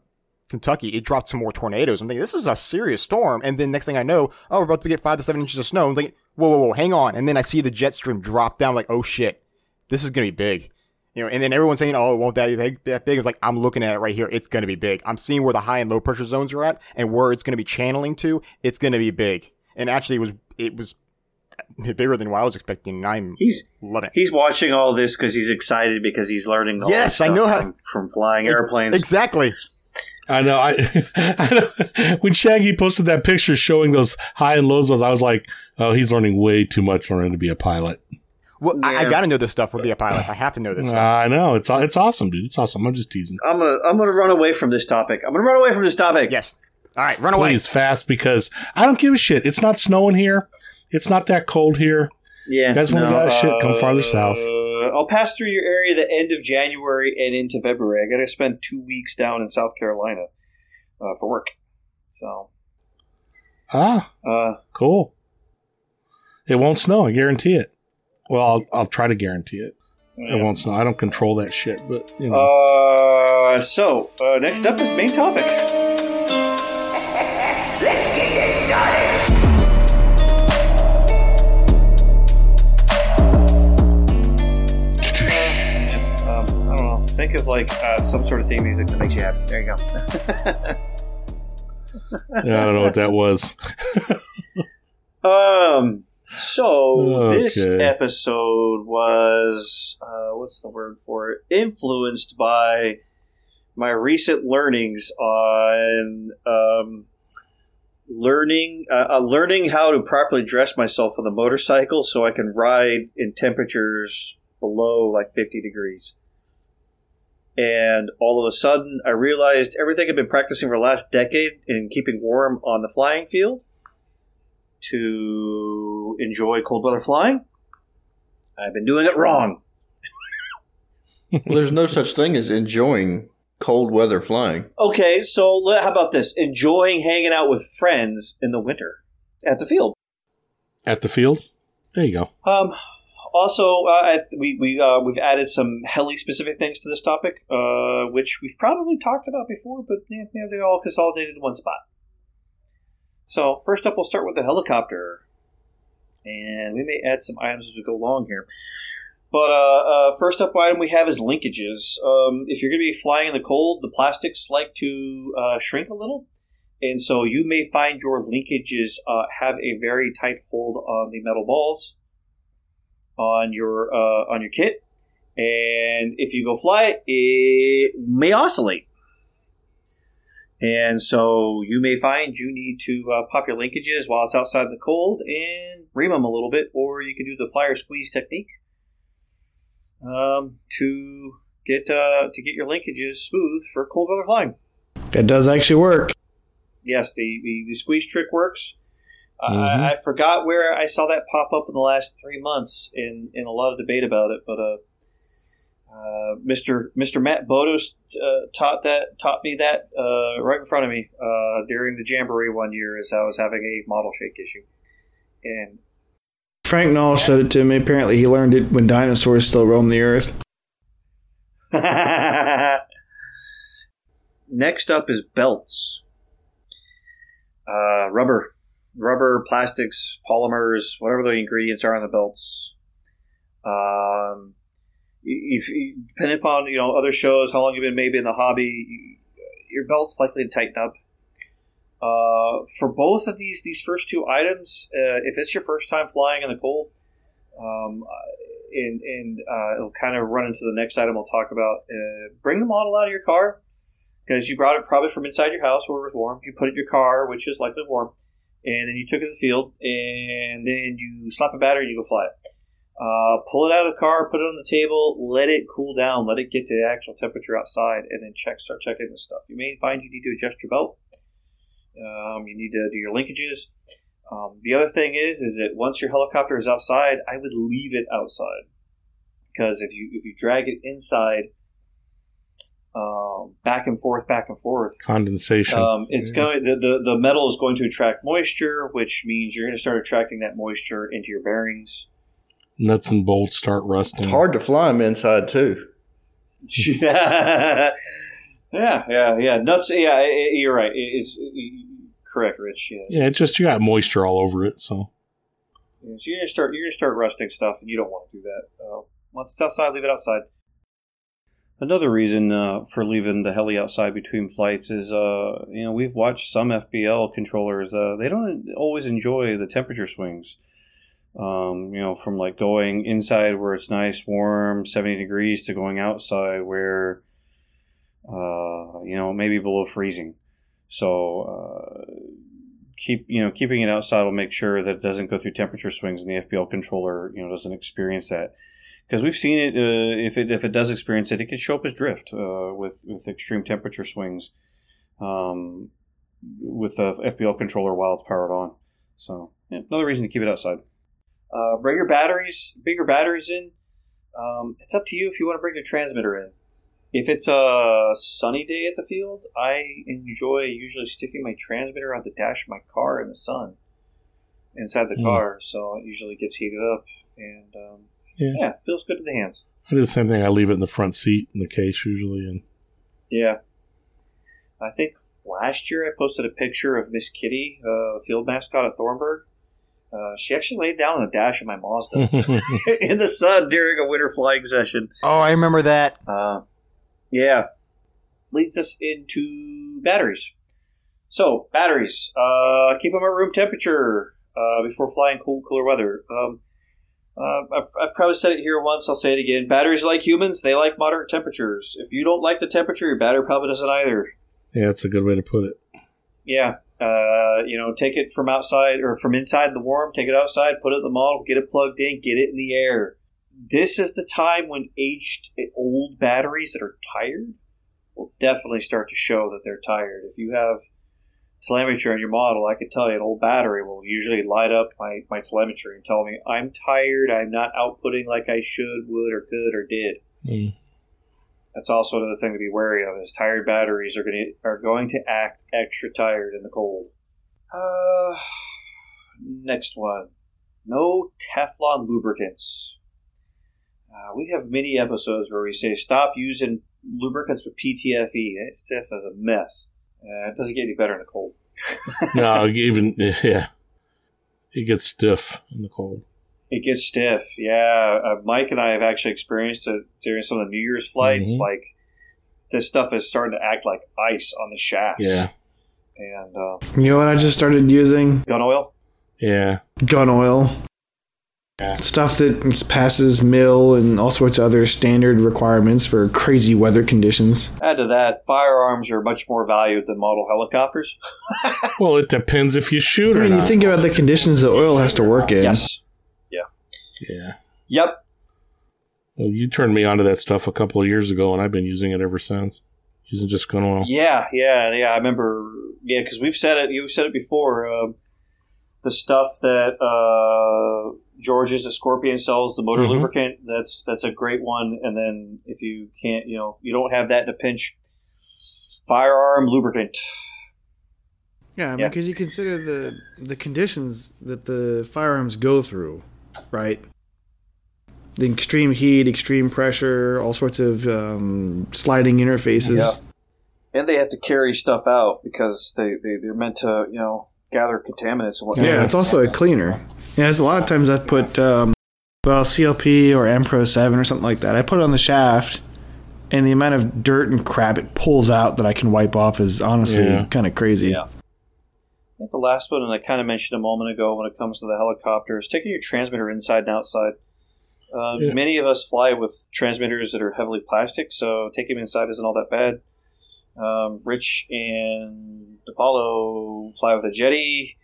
Kentucky, it dropped some more tornadoes. I'm thinking this is a serious storm, and then next thing I know, oh, we're about to get five to seven inches of snow. I'm thinking, whoa, whoa, whoa, hang on, and then I see the jet stream drop down. Like, oh shit, this is gonna be big. You know, and then everyone's saying, "Oh, it won't that be big?" That big? It's like I'm looking at it right here. It's going to be big. I'm seeing where the high and low pressure zones are at, and where it's going to be channeling to. It's going to be big. And actually, it was it was bigger than what I was expecting. And I'm he's loving it. he's watching all this because he's excited because he's learning. All Yes, I know how- from, from flying airplanes. Exactly. I know. I, I know. When Shaggy posted that picture showing those high and lows, I was like, "Oh, he's learning way too much for him to be a pilot." Well, I, I got to know this stuff for be a pilot. I have to know this. stuff. I know. It's it's awesome, dude. It's awesome. I'm just teasing. I'm gonna I'm gonna run away from this topic. I'm gonna run away from this topic. Yes. All right, run away. Please fast because I don't give a shit. It's not snowing here. It's not that cold here. Yeah, You guys wanna go that shit, come farther south. Uh, I'll pass through your area the end of January and into February. I got to spend two weeks down in South Carolina uh, for work. So, Ah, uh, cool. It won't snow. I guarantee it. Well, I'll, I'll try to guarantee it. It won't snow. I don't control that shit, but you know. uh, so uh, next up is main topic. Let's get this started. Um, I don't know. Think of like uh, some sort of theme music that makes you happy. There you go. Yeah, I don't know what that was. Um. So this episode was uh, what's the word for it? Influenced by my recent learnings on um, learning uh, uh, learning how to properly dress myself on the motorcycle so I can ride in temperatures below like fifty degrees. And all of a sudden, I realized everything I've been practicing for the last decade in keeping warm on the flying field to enjoy cold weather flying. I've been doing it wrong. Well, there's no such thing as enjoying cold weather flying. Okay, so how about this? Enjoying hanging out with friends in the winter at the field. At the field? There you go. Um, also, uh, I, we we uh, we've added some heli specific things to this topic, uh, which we've probably talked about before, but yeah, yeah, they're all consolidated in one spot. So first up, we'll start with the helicopter, and we may add some items as we go along here. But uh, uh, first up item we have is linkages. Um, if you're going to be flying in the cold, the plastics like to uh, shrink a little, and so you may find your linkages uh, have a very tight hold on the metal balls on your uh, on your kit, and if you go fly it, it may oscillate. And so you may find you need to uh, pop your linkages while it's outside in the cold and ream them a little bit, or you can do the plier squeeze technique um, to get uh, to get your linkages smooth for cold weather flying. It does actually work. Yes, the, the, the squeeze trick works. Uh, Mhm. I, I forgot where I saw that pop up in the last three months in, in a lot of debate about it, but uh, Mr. Mr. Matt Bodos uh, taught that taught me that uh, right in front of me uh, during the jamboree one year as I was having a model shake issue, and Frank Knoll showed it to me. Apparently, he learned it when dinosaurs still roamed the earth. Next up is belts. Uh, rubber, rubber, plastics, polymers, whatever the ingredients are on the belts. Um, if depending upon you know other shows, how long you've been maybe in the hobby, your belt's likely to tighten up. Uh, for both of these these first two items, uh, if it's your first time flying in the cold, um, and and uh, it'll kind of run into the next item we'll talk about. Uh, bring the model out of your car because you brought it probably from inside your house where it was warm. You put it in your car, which is likely warm, and then you took it to the field, and then you slap a battery and you go fly it. Uh, pull it out of the car, put it on the table, let it cool down, let it get to the actual temperature outside, and then check, start checking the stuff. You may find you need to adjust your belt. Um, you need to do your linkages. Um, the other thing is, is that once your helicopter is outside, I would leave it outside because if you if you drag it inside, um, back and forth, back and forth, Condensation. um, it's going the, the the metal is going to attract moisture, which means you're going to start attracting that moisture into your bearings. Nuts and bolts start rusting. It's hard to fly them inside too. yeah, yeah, yeah. Nuts. Yeah, i- i- you're right. It- It's correct, Rich. Yeah, Yeah, it's just you got moisture all over it. So Yeah, so you're gonna start you're gonna start rusting stuff, and you don't want to do that. Uh, once it's outside, leave it outside. Another reason uh, for leaving the heli outside between flights is, uh, you know, we've watched some FBL controllers. Uh, they don't always enjoy the temperature swings. Um, you know, from like going inside where it's nice, warm, seventy degrees, to going outside where, uh, you know, maybe below freezing. So uh, keep you know keeping it outside will make sure that it doesn't go through temperature swings and the FBL controller you know doesn't experience that. Because we've seen it uh, if it if it does experience it it can show up as drift uh, with with extreme temperature swings um, with the FBL controller while it's powered on. So yeah, another reason to keep it outside uh, bring your batteries bring your batteries in um, it's up to you if you want to bring your transmitter in if it's a sunny day at the field, I enjoy usually sticking my transmitter on the dash of my car in the sun inside the Hmm. car, so it usually gets heated up and um, Yeah. yeah, feels good to the hands. I do the same thing. I leave it in the front seat in the case usually, and Yeah, I think last year I posted a picture of Miss Kitty, uh, field mascot at Thornburg. Uh, she actually laid down on the dash of my Mazda in the sun during a winter flying session. Oh, I remember that. Uh, yeah. Leads us into batteries. So, batteries. Uh, keep them at room temperature uh, before flying cold, cooler weather. Um, uh, I've, I've probably said it here once, I'll say it again. Batteries like humans, they like moderate temperatures. If you don't like the temperature, your battery probably doesn't either. yeah, that's a good way to put it. Yeah. Uh, you know, take it from outside or from inside the warm, take it outside, put it in the model, get it plugged in, get it in the air. This is the time when aged old batteries that are tired will definitely start to show that they're tired. If you have telemetry on your model, I can tell you an old battery will usually light up my, my telemetry and tell me I'm tired, I'm not outputting like I should, would, or could, or did. Mm. That's also another thing to be wary of. Is tired batteries are going to are going to act extra tired in the cold. Uh, next one. No Teflon lubricants. Uh, we have many episodes where we say stop using lubricants with PTFE. It's stiff as a mess. Uh, it doesn't get any better in the cold. no, even yeah, it gets stiff in the cold. It gets stiff. Yeah, uh, Mike and I have actually experienced it during some of the New Year's flights. Mhm. Like this stuff is starting to act like ice on the shafts. Yeah, and uh, You know what I just started using? gun oil. yeah. Gun oil. Yeah. Stuff that passes mill and all sorts of other standard requirements for crazy weather conditions. Add to that, firearms are much more valued than model helicopters. Well, it depends if you shoot I or mean, you think about the conditions the oil has to work in. Yes. Yeah. Yep. Well, you turned me onto that stuff a couple of years ago, and I've been using it ever since. Using just gun oil. Yeah, yeah, yeah. I remember. Yeah, because we've said it. You've said it before. Um, the stuff that uh, George's the Scorpion sells the motor Mhm. lubricant. That's that's a great one. And then if you can't, you know, you don't have that in a pinch, firearm lubricant. Yeah, I mean, Yeah. because you consider the the conditions that the firearms go through, right? The extreme heat, extreme pressure, all sorts of um, sliding interfaces. Yeah. And they have to carry stuff out because they, they, they're meant to, you know, gather contaminants and whatnot. Yeah, it's also a cleaner. Yeah, there's a lot of times I've put, um, well, CLP or M-Pro 7 or something like that. I put it on the shaft, and the amount of dirt and crap it pulls out that I can wipe off is honestly Yeah. kind of crazy. Yeah. I think the last one, and I kind of mentioned a moment ago when it comes to the helicopter, is taking your transmitter inside and outside. Uh, Yeah. Many of us fly with transmitters that are heavily plastic, so taking them inside isn't all that bad. Um, Rich and Apollo fly with a Jeti.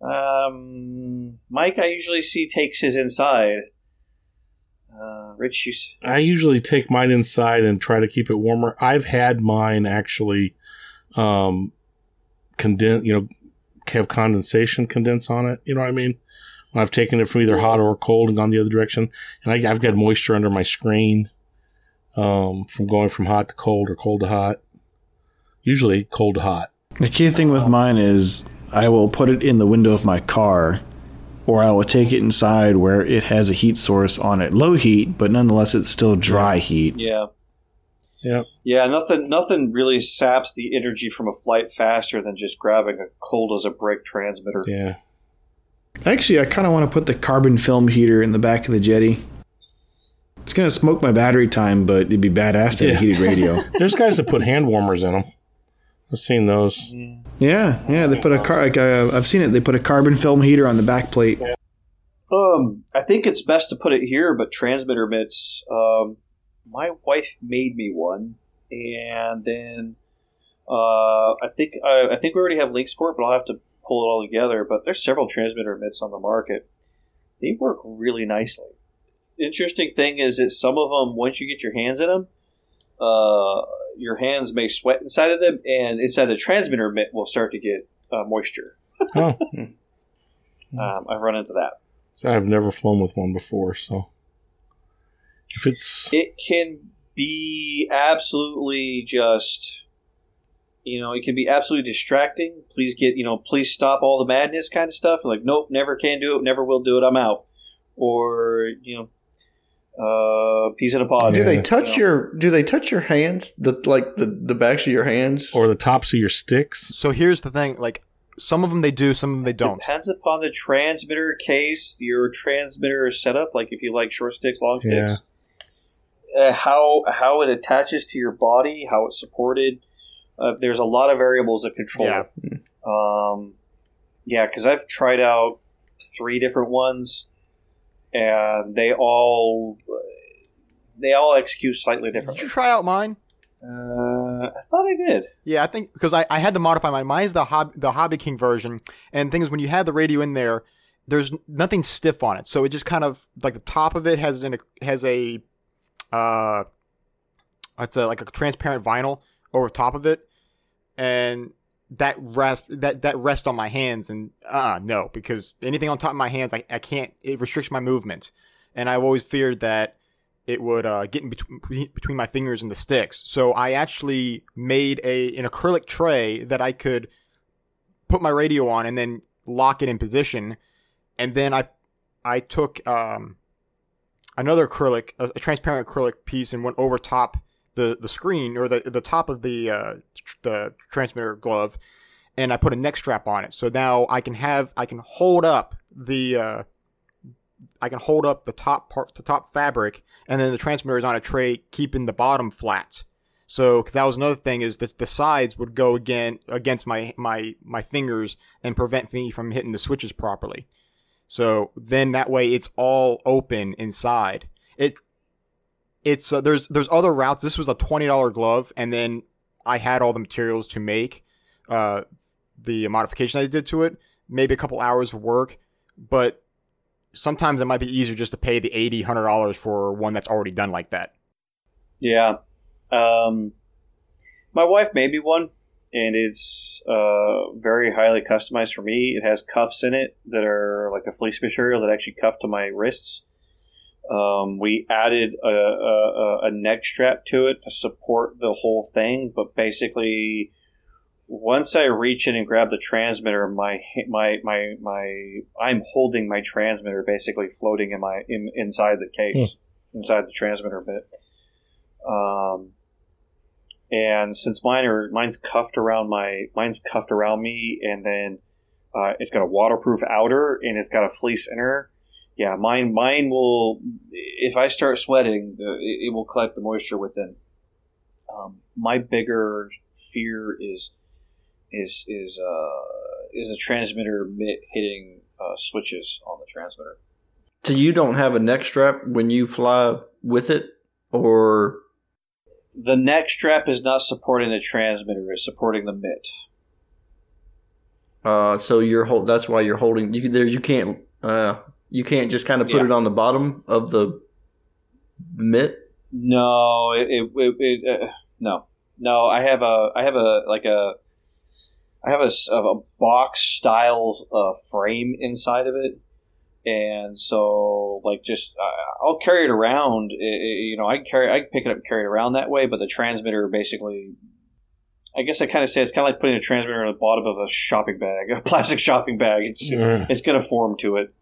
Um, Mike, I usually see takes his inside. Uh, Rich, you s- I usually take mine inside and try to keep it warmer. I've had mine actually um condense, you know, have condensation condense on it. You know what I mean? When I've taken it from either hot or cold and gone the other direction, and I, I've got moisture under my screen um, from going from hot to cold or cold to hot. Usually cold to hot. The key thing with mine is I will put it in the window of my car, or I will take it inside where it has a heat source on it. Low heat, but nonetheless, it's still dry heat. yeah. Yeah. Yeah, nothing nothing really saps the energy from a flight faster than just grabbing a cold as a brick transmitter. Yeah. Actually, I kind of want to put the carbon film heater in the back of the Jeti. It's going to smoke my battery time, but it'd be badass to have a heated radio. There's guys that put hand warmers in them. I've seen those. Yeah, yeah. They put a car. Like, uh, I've seen it. They put a carbon film heater on the back plate. Um, I think it's best to put it here, but transmitter mitts. Um, my wife made me one, and then uh, I think I, I think we already have links for it, but I'll have to pull it all together. But there's several transmitter mitts on the market. They work really nicely. Interesting thing is that some of them, once you get your hands in them, uh, your hands may sweat inside of them, and inside the transmitter mitt will start to get uh, moisture. Oh, Um, I've run into that. so I've never flown with one before. So if it's it can be absolutely just you know it can be absolutely distracting please get you know please stop all the madness kind of stuff like nope never can do it never will do it i'm out or you know uh piece in a pod Do they touch You know? your? Do they touch your hands? The like the the backs of your hands? or the tops of your sticks. So here's the thing: like some of them they do, some of them they don't. depends upon the transmitter case your transmitter is set up like if you like short sticks long Yeah. Uh, how how it attaches to your body how it's supported uh, there's a lot of variables that control Yeah. Um, yeah, because I've tried out three different ones, and they all they all execute slightly Did you differently. try out mine? Uh, I thought I did. Yeah, I think because I, I had to modify mine. Mine's the Hob- the Hobby King version, and the thing is when you have the radio in there, there's nothing stiff on it, so it just kind of like the top of it has an has a uh, it's a like a transparent vinyl over top of it, and that rest that that rest on my hands. And uh no because anything on top of my hands I, I can't it restricts my movement, and I've always feared that it would uh, get in between between my fingers and the sticks. So I actually made a an acrylic tray that I could put my radio on and then lock it in position, and then I I took um, another acrylic a, a transparent acrylic piece and went over top the the screen or the the top of the uh, tr- the transmitter glove, and I put a neck strap on it. So now I can have I can hold up the uh, I can hold up the top part, the top fabric, and then the transmitter is on a tray, keeping the bottom flat. So that was another thing is that the sides would go again against my my my fingers and prevent me from hitting the switches properly. So then that way it's all open inside. It it's uh, there's there's other routes. This was a twenty dollar glove, and then I had all the materials to make uh, the modification I did to it. Maybe a couple hours of work, but sometimes it might be easier just to pay the eighty hundred dollars for one that's already done like that. Yeah. Um, my wife made me one, and it's uh, very highly customized for me. It has cuffs in it that are like a fleece material that actually cuff to my wrists. Um, we added a, a, a neck strap to it to support the whole thing, but basically, once I reach in and grab the transmitter, my my my my I'm holding my transmitter basically floating in my in, inside the case, inside the transmitter bit. Um, and since mine are mine's cuffed around my mine's cuffed around me, and then uh, it's got a waterproof outer and it's got a fleece inner. Yeah, mine mine will if I start sweating, it, it will collect the moisture within. Um, my bigger fear is is is uh, is the transmitter mitt hitting uh, switches on the transmitter. So you don't have a neck strap when you fly with it, or The neck strap is not supporting the transmitter; it's supporting the mitt. uh, so you're hold. That's why you're holding. You there. You can't. Uh, you can't just kind of put Yeah. it on the bottom of the mitt. No, it, it, it, it uh, no, no. I have a, I have a like a, I have a, a box style uh, frame inside of it, and so like just uh, I'll carry it around. i- i- you know, I can carry, I can pick it up and carry it around that way. But the transmitter basically, I guess I kind of say it's kind of like putting a transmitter on the bottom of a shopping bag, a plastic shopping bag. It's Mm. it's going to form to it.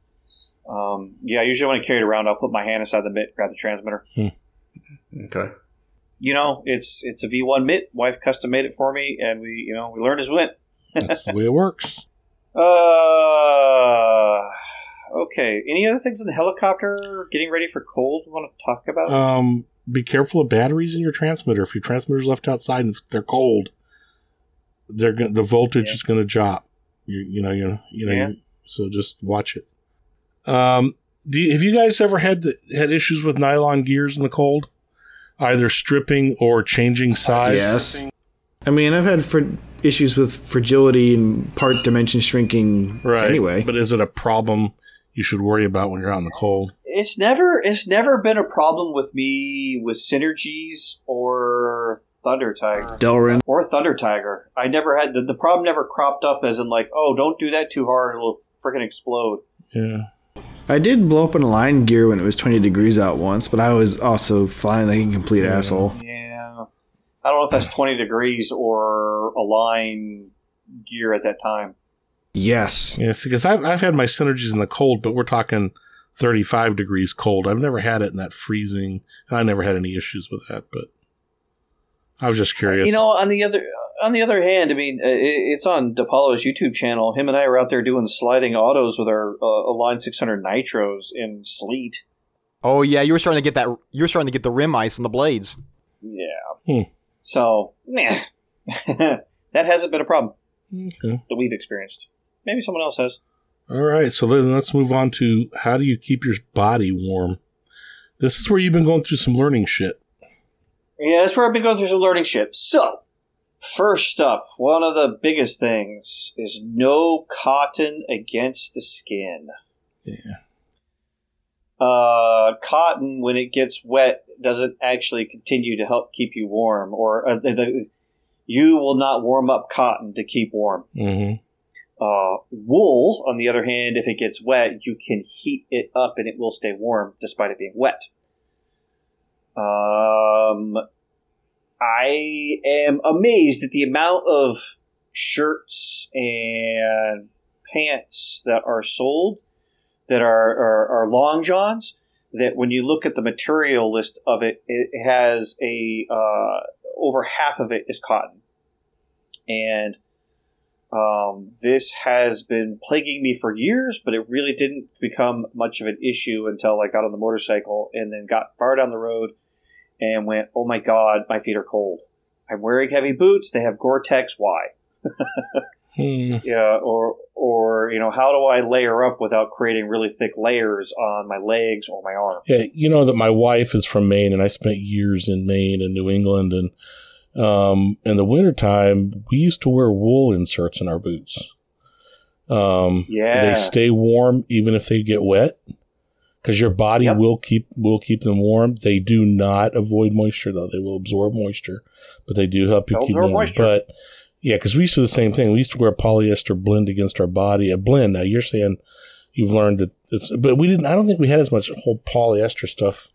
Um, yeah, I usually when I carry it around, I'll put my hand inside the mitt, grab the transmitter Okay. you know, it's it's a V1 mitt. Wife custom made it for me, and we you know we learned as we went. That's the way it works. Uh, okay. Any other things in the helicopter? Getting ready for cold? We want to talk about? Um, be careful of batteries in your transmitter. If your transmitter's left outside and it's, they're cold, they're gonna, the voltage Yeah. is going to drop. You, you know, you, you know, Yeah. you- so just watch it. Um, do you, have you guys ever had the, had issues with nylon gears in the cold, either stripping or changing size? Yes. I mean, I've had for issues with fragility and part dimension shrinking right. anyway. But is it a problem you should worry about when you're out in the cold? it's never it's never been a problem with me with synergies or Thunder Tiger Delrin. or Thunder Tiger. I never had the, the problem never cropped up as in like oh don't do that too hard it'll freaking explode. Yeah. I did blow up an Align gear when it was 20 degrees out once, but I was also flying like a complete asshole. Yeah. I don't know if that's 20 degrees or Align gear at that time. Yes. Yes, because I've, I've had my synergies in the cold, but we're talking 35 degrees cold. I've never had it in that freezing. I never had any issues with that, but I was just curious. You know, on the other on the other hand, I mean, uh, it's on DePaulo's YouTube channel. Him and I are out there doing sliding autos with our uh, Line 600 Nitros in sleet. Oh yeah, you were starting to get that. You were starting to get the rim ice on the blades. Yeah. Hmm. So, nah. that hasn't been a problem Okay. that we've experienced. Maybe someone else has. All right, so then let's move on to how do you keep your body warm? This is where you've been going through some learning shit. Yeah, that's where I've been going through some learning shit. So, first up, one of the biggest things is no cotton against the skin. Yeah. Uh, cotton, when it gets wet, doesn't actually continue to help keep you warm, or uh, you will not warm up cotton to keep warm. Mm-hmm. Uh, wool, on the other hand, if it gets wet, you can heat it up and it will stay warm despite it being wet. Um, I am amazed at the amount of shirts and pants that are sold that are, are, are long johns. That when you look at the material list of it, it has a uh, over half of it is cotton, and um, this has been plaguing me for years, but it really didn't become much of an issue until I got on the motorcycle and then got far down the road and went, oh my god, my feet are cold. I'm wearing heavy boots. They have Gore-Tex. Why? Hmm. Yeah, or or you know, how do I layer up without creating really thick layers on my legs or my arms? Yeah, you know that my wife is from Maine, and I spent years in Maine and New England, and um, in the wintertime, we used to wear wool inserts in our boots. Um, Yeah. they stay warm even if they get wet, because your body Yep. will keep will keep them warm. They do not avoid moisture though; they will absorb moisture, but they do help you They'll keep warm. moisture. But Yeah, because we used to do the same thing. We used to wear polyester blend against our body, a blend. Now you're saying you've learned that it's, but we didn't. I don't think we had as much whole polyester stuff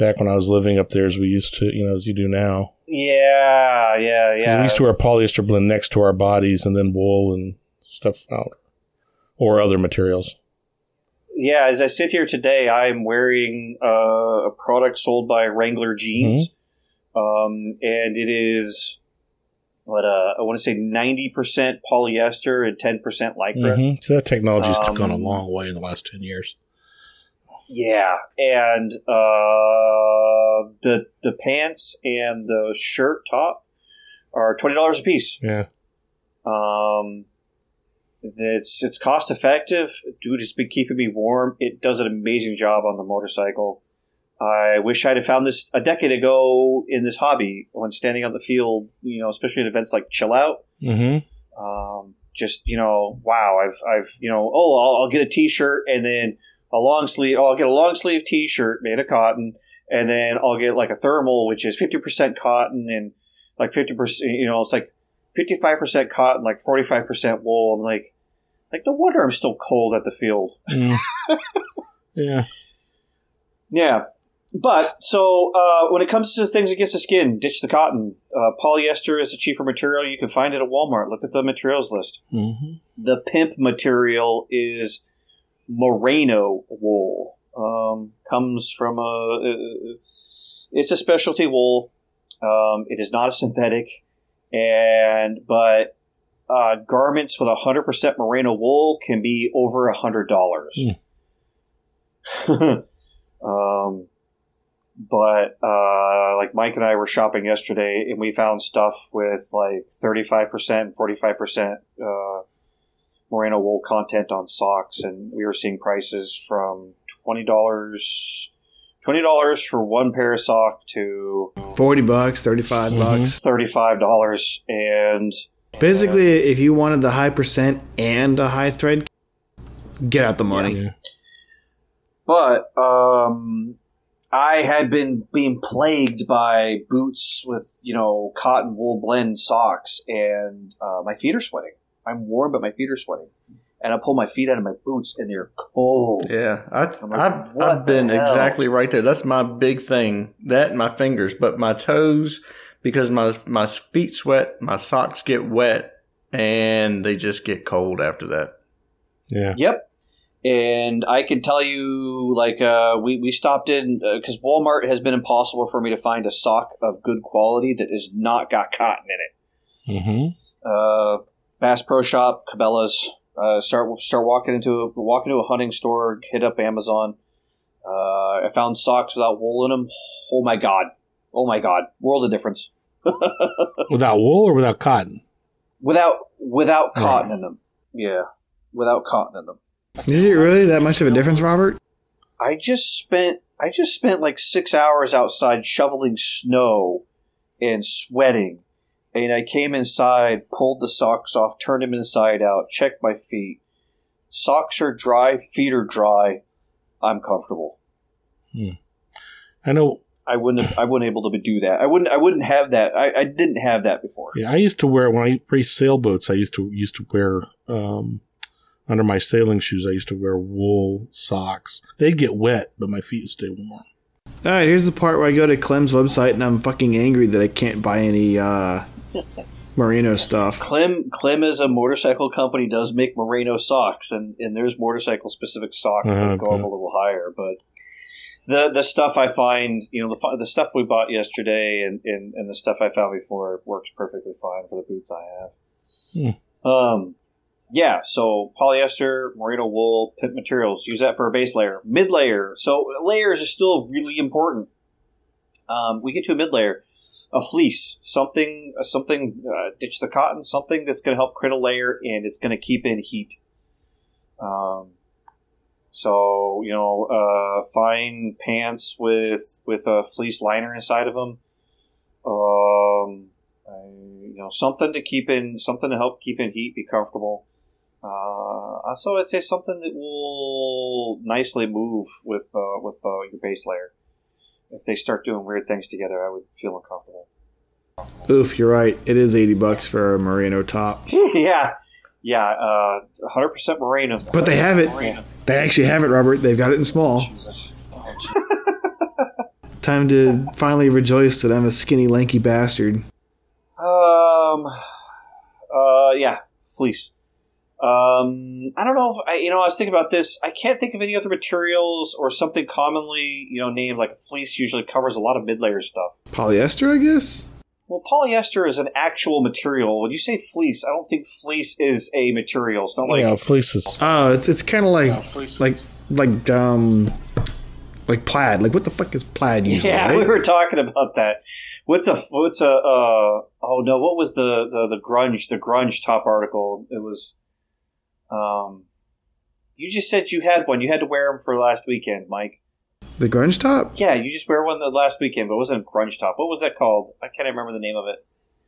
back when I was living up there as we used to, you know, as you do now. Yeah, yeah, yeah. We used to wear polyester blend next to our bodies, and then wool and stuff out, or other materials. yeah, as I sit here today, I'm wearing uh, a product sold by Wrangler Jeans, um, and it is what uh, I want to say ninety percent polyester and ten percent lycra. hmm So that technology's Um, gone a long way in the last ten years. Yeah, and uh, the the pants and the shirt top are twenty dollars a piece. Yeah. Um, it's it's cost effective. Dude, it's been keeping me warm. It does an amazing job on the motorcycle. I wish I'd have found this a decade ago in this hobby when standing on the field. You know, especially at events like Chill Out. Mm-hmm. Um, just you know, wow! I've I've you know, oh, I'll, I'll get a T-shirt and then a long sleeve. Oh, I'll get a long sleeve T-shirt made of cotton, and then I'll get like a thermal, which is fifty percent cotton and like fifty percent. You know, it's like fifty five percent cotton, like forty five percent wool. I'm like, like no wonder I'm still cold at the field. Mm. yeah. Yeah. But so uh, when it comes to things against the skin, ditch the cotton. Uh, polyester is a cheaper material. You can find it at Walmart. Look at the materials list. hmm The pimp material is merino wool. Um, comes from a. Uh, it's a specialty wool. Um, it is not a synthetic, and but uh, garments with hundred percent merino wool can be over a hundred dollars. um, but uh, like Mike and I were shopping yesterday, and we found stuff with like thirty five percent, forty five percent uh, merino wool content on socks, and we were seeing prices from twenty dollars. Twenty dollars for one pair of sock to Forty bucks, thirty-five bucks. thirty-five dollars, and Basically, if you wanted the high percent and a high thread, get out the money. Yeah. But um, I had been being plagued by boots with you know cotton wool blend socks, and uh, my feet are sweating. I'm warm, but my feet are sweating, and I pull my feet out of my boots, and they're cold. Yeah, I, I'm like, I've, I've been hell? exactly right there. That's my big thing. That and my fingers, but my toes, because my my feet sweat, my socks get wet, and they just get cold after that. Yeah. Yep. And I can tell you, like, uh, we, we stopped in because Walmart has been impossible for me to find a sock of good quality that has not got cotton in it. hmm uh, Bass Pro Shop, Cabela's. Uh, start start walking into a, walk into a hunting store, hit up Amazon. Uh, I found socks without wool in them. Oh my god! Oh my god! World of difference. Without wool or without cotton? Without without Yeah. cotton in them. Yeah, without cotton in them. Is it really that much of a difference, Robert? I just spent I just spent like six hours outside shoveling snow and sweating. And I came inside, pulled the socks off, turned them inside out, checked my feet. Socks are dry, feet are dry. I'm comfortable. I know. I wouldn't have, I wouldn't able to do that. I wouldn't I wouldn't have that. I, I didn't have that before. Yeah, I used to wear when I raced sailboats. I used to used to wear um, under my sailing shoes. I used to wear wool socks. They'd get wet, but my feet would stay warm. All right, here's the part where I go to Klim's website and I'm fucking angry that I can't buy any uh, merino stuff. Klim Klim is a motorcycle company does make merino socks and, and there's motorcycle specific socks Uh-huh, that go up a little higher but the the stuff I find you know the the stuff we bought yesterday and, and, and the stuff I found before works perfectly fine for the boots I have. Um yeah so polyester merino wool pit materials use that for a base layer mid layer. So layers are still really important. Um, we get to a mid layer a fleece, something, uh, something, uh, ditch the cotton, something that's going to help create a layer and it's going to keep in heat. Um, so you know, uh, fine pants with with a fleece liner inside of them. Um, I, you know, something to keep in, something to help keep in heat, be comfortable. Uh, so I'd say something that will nicely move with uh, with uh, your base layer. If they start doing weird things together, I would feel uncomfortable. Oof, you're right. It is eighty bucks for a merino top, yeah, yeah, uh, 100% merino. but they have it. Merino. They actually have it, Robert. They've got it in small. Jesus. Oh. Time to finally rejoice that I'm a skinny, lanky bastard. Um, uh, yeah, fleece. Um, I don't know if I, you know, I was thinking about this. I can't think of any other materials or something commonly, you know, named like fleece usually covers a lot of mid layer stuff. Polyester, I guess. Well, polyester is an actual material. When you say fleece, I don't think fleece is a material. It's not like yeah, fleeces. Oh, it's it's kind of like like like um like plaid. Like what the fuck is plaid usually? Yeah, right? we were talking about that. What's a what's a uh oh no, what was the the the grunge the grunge top article? It was um you just said you had one. You had to wear them for last weekend, Mike. the grunge top. Yeah, you just wear one the last weekend, but it wasn't grunge top. What was that called? I can't remember the name of it.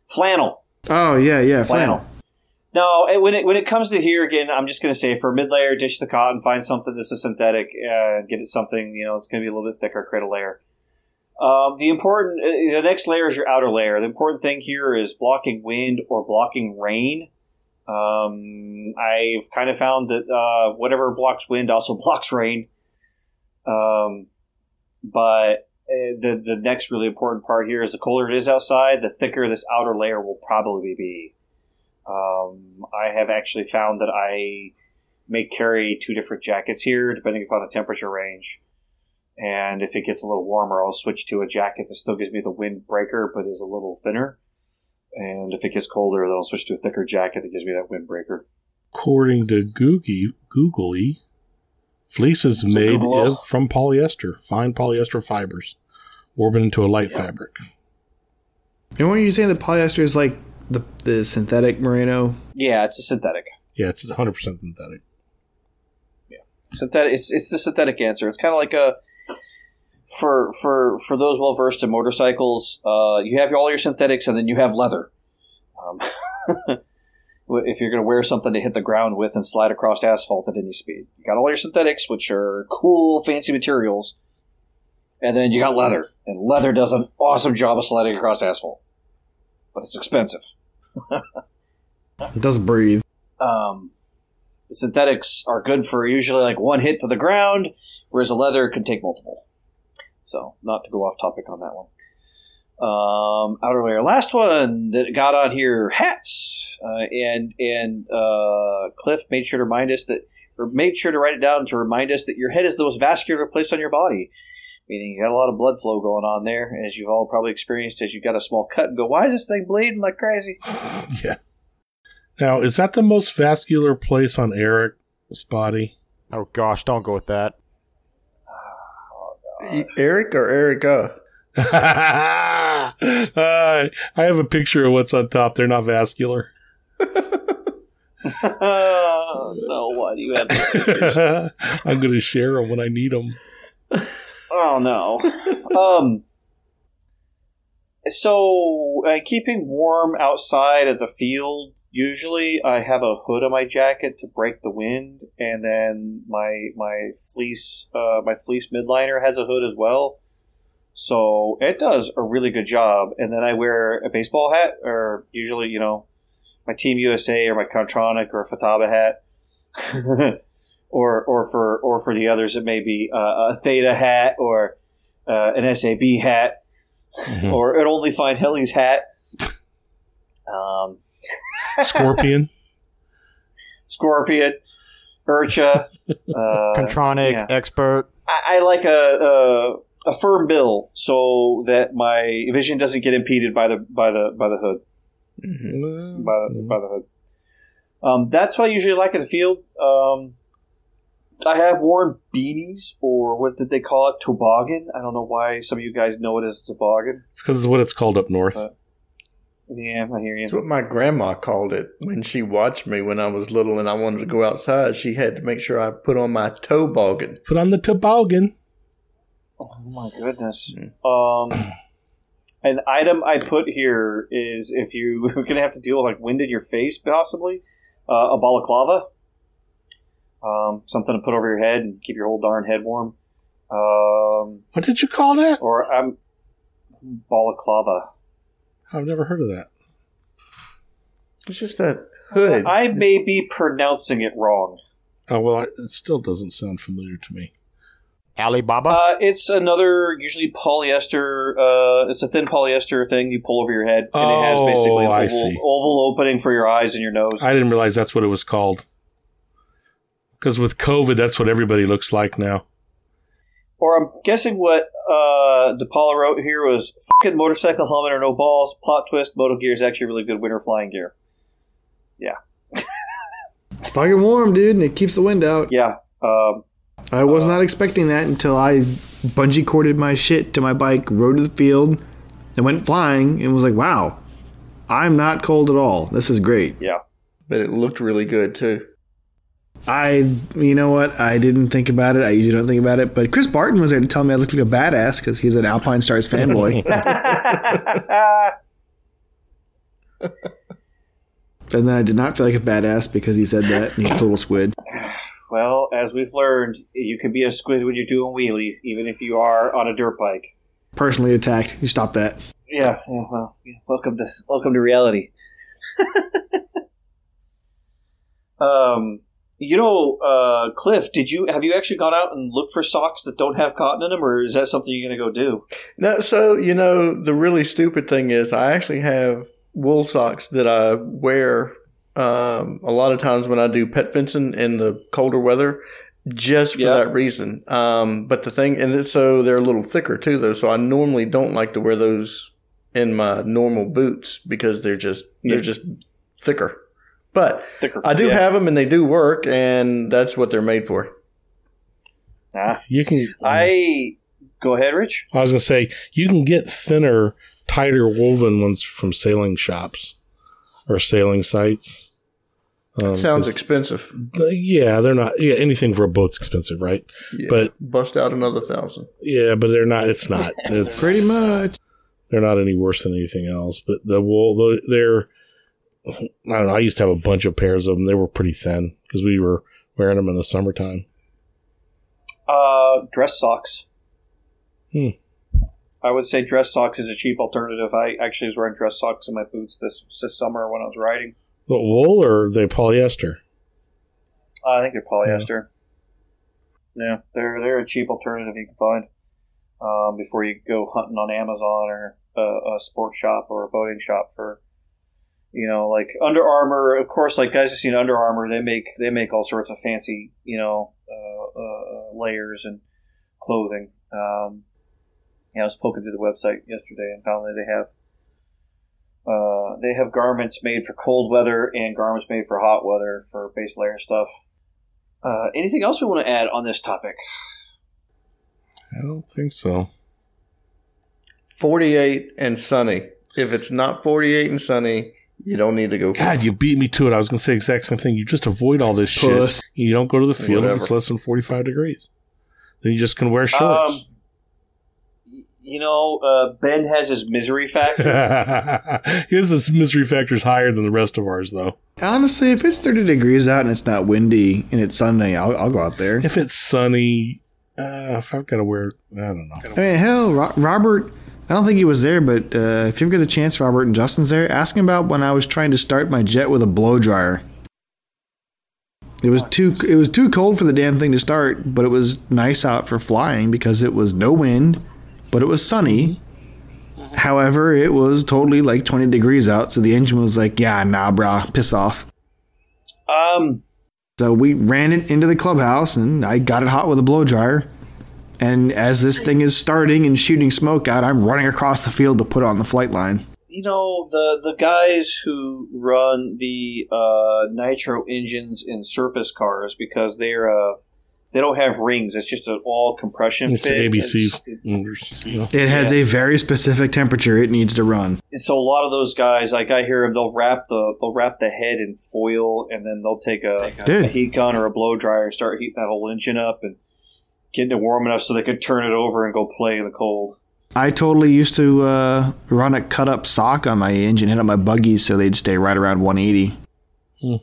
Flannel. Oh yeah, yeah, flannel. Flannel. No, it, when it when it comes to here again, I'm just going to say for mid layer, ditch the cotton, find something that's a synthetic, uh, get it something you know it's going to be a little bit thicker, create a layer. Um, the important, uh, the next layer is your outer layer. The important thing here is blocking wind or blocking rain. Um, I've kind of found that uh, whatever blocks wind also blocks rain. Um, but uh, the the next really important part here is the colder it is outside, the thicker this outer layer will probably be. Um, I have actually found that I may carry two different jackets here, depending upon the temperature range. And if it gets a little warmer, I'll switch to a jacket that still gives me the windbreaker but is a little thinner. And if it gets colder, then I'll switch to a thicker jacket that gives me that windbreaker. According to Googie, Googly, fleece is made Google. from polyester, fine polyester fibers, woven into a light fabric. And when you saying that polyester is like the the synthetic merino? Yeah, it's a synthetic. Yeah, it's 100% synthetic. Yeah. Synthetic it's it's the synthetic answer it's kind of like a for for for those well versed in motorcycles uh, you have all your synthetics and then you have leather. Um, if you're going to wear something to hit the ground with and slide across asphalt at any speed. You got all your synthetics which are cool fancy materials and then you got leather. And leather does an awesome job of sliding across asphalt. But it's expensive. It doesn't breathe. um, the synthetics are good for usually like one hit to the ground, whereas the leather can take multiple. So, not to go off topic on that one. Um, outer layer. Last one that got on here: hats. Uh, and and uh, Cliff made sure to remind us that, or made sure to write it down to remind us that your head is the most vascular place on your body. Meaning you got a lot of blood flow going on there, as you've all probably experienced as you got a small cut and go, "Why is this thing bleeding like crazy?" yeah. Now, is that the most vascular place on Eric's body? Oh gosh, don't go with that. Eric or Erica? uh, I have a picture of what's on top. They're not vascular. Oh, no, why do you have those I'm going to share them when I need them. Oh no. um. So, uh, keeping warm outside at the field. Usually, I have a hood on my jacket to break the wind, and then my my fleece uh, my fleece midliner has a hood as well. So it does a really good job. And then I wear a baseball hat, or usually, you know, my Team USA or my Kontronik or a Futaba hat. or or for or for the others it may be uh, a Theta hat or uh, an SAB hat Mhm. or an Only Find Helly's hat. Um, Scorpion. Scorpion, Urcha. Uh, Kontronik, yeah. expert. I, I like a, a a firm bill so that my vision doesn't get impeded by the by the by the hood Mm-hmm. by the, by the hood. Um, that's what I usually like in the field. Um, I have worn beanies, or what did they call it? Toboggan. I don't know why some of you guys know it as toboggan. It's because it's what it's called up north. Uh, Yeah, I hear you. That's what my grandma called it when she watched me when I was little and I wanted to go outside. She had to make sure I put on my toboggan. Put on the toboggan. Oh my goodness. Um, an item I put here is if you are going to have to deal with like wind in your face, possibly uh, a balaclava, um, something to put over your head and keep your whole darn head warm. Um, What did you call that? or I'm balaclava. I've never heard of that. It's just that hood. I may be pronouncing it wrong. Oh well, it still doesn't sound familiar to me. Alibaba. Uh, it's another usually polyester. Uh, it's a thin polyester thing you pull over your head, and it has basically an Oh, I oval, see. oval opening for your eyes and your nose. I didn't realize that's what it was called. Because with COVID, that's what everybody looks like now. Or I'm guessing what uh, DePaulo wrote here was fucking motorcycle helmet or no balls. Plot twist: Moto gear is actually really good winter flying gear. Yeah, it's fucking warm, dude, and it keeps the wind out. Yeah. Um, I was not expecting that until I bungee corded my shit to my bike, rode to the field, and went flying, and was like, "Wow, I'm not cold at all. This is great." yeah. but it looked really good too. I, you know what? I didn't think about it. I usually don't think about it, but Chris Barton was there to tell me I looked like a badass because he's an Alpinestars fanboy. and then I did not feel like a badass because he said that, and he's a total squid. well, as we've learned, you can be a squid when you're doing wheelies, even if you are on a dirt bike. Personally attacked. You stop that. Yeah. yeah, well, yeah, welcome to welcome to reality. um, you know, uh, Cliff, did you have you actually gone out and looked for socks that don't have cotton in them, or is that something you're going to go do? No, so you know the really stupid thing is I actually have wool socks that I wear um, a lot of times when I do pet fencing in the colder weather, just for Yeah. that reason. Um, but the thing, and it's, so they're a little thicker too, though. So I normally don't like to wear those in my normal boots because they're just they're Yeah. just thicker. But Thicker. I do Yeah. have them and they do work, and that's what they're made for. Ah. You can. I go ahead, Rich. I was gonna say you can get thinner, tighter woven ones from sailing shops or sailing sites. Um, Sounds 'cause- expensive. yeah, they're not. Yeah, anything for a boat's expensive, right? Yeah. But bust out another thousand. yeah, but they're not. It's not. It's Pretty much. They're not any worse than anything else. But the wool, the- they're. I don't know. I used to have a bunch of pairs of them. They were pretty thin because we were wearing them in the summertime. Uh, dress socks. Hmm. I would say dress socks is a cheap alternative. I actually was wearing dress socks in my boots this, this summer when I was riding. The wool or the polyester? Uh, I think they're polyester. Yeah, they're they're a cheap alternative you can find um, before you go hunting on Amazon or a, a sport shop or a boating shop for you know like Under Armour. Of course, like guys have seen Under Armour, they make they make all sorts of fancy you know uh, uh, layers and clothing. Um, yeah, I was poking through the website yesterday and found that they have uh, they have garments made for cold weather and garments made for hot weather for base layer stuff. Uh, anything else we want to add on this topic? I don't think so. 48 and sunny. If it's not 48 and sunny, you don't need to go. God, you beat me to it. I was going to say the exact same thing. You just avoid all this Puss. shit. You don't go to the field if it's less than 45 degrees. Then you just can wear shorts. Um, you know, uh, Ben has his misery factor. His misery factor is higher than the rest of ours, though. Honestly, if it's 30 degrees out and it's not windy and it's Sunday, I'll, I'll go out there. If it's sunny, uh, if I've got to wear, I don't know. I mean, hell, Ro- Robert, I don't think he was there, but uh, if you've got the chance, Robert and Justin's there, ask him about when I was trying to start my jet with a blow dryer. It was too it was too cold for the damn thing to start, but it was nice out for flying because it was no wind, but it was sunny. However, it was totally like 20 degrees out, so the engine was like, "Yeah, nah, brah, piss off." um, So we ran it into the clubhouse, and I got it hot with a blow dryer. And as this thing is starting and shooting smoke out, I'm running across the field to put on the flight line. you know the the guys who run the uh, nitro engines in surface cars because they're uh, they don't have rings. It's just an all compression It's fit. ABC. It's- it- motors, you know. It has a very specific temperature it needs to run. so a lot of those guys, like I hear them, they'll wrap the they'll wrap the head in foil, and then they'll take a, a Dude. heat gun or a blow dryer and start heating that whole engine up and getting it warm enough so they could turn it over and go play in the cold. I totally used to uh, run a cut up sock on my engine hit on my buggies so they'd stay right around 180. Hmm.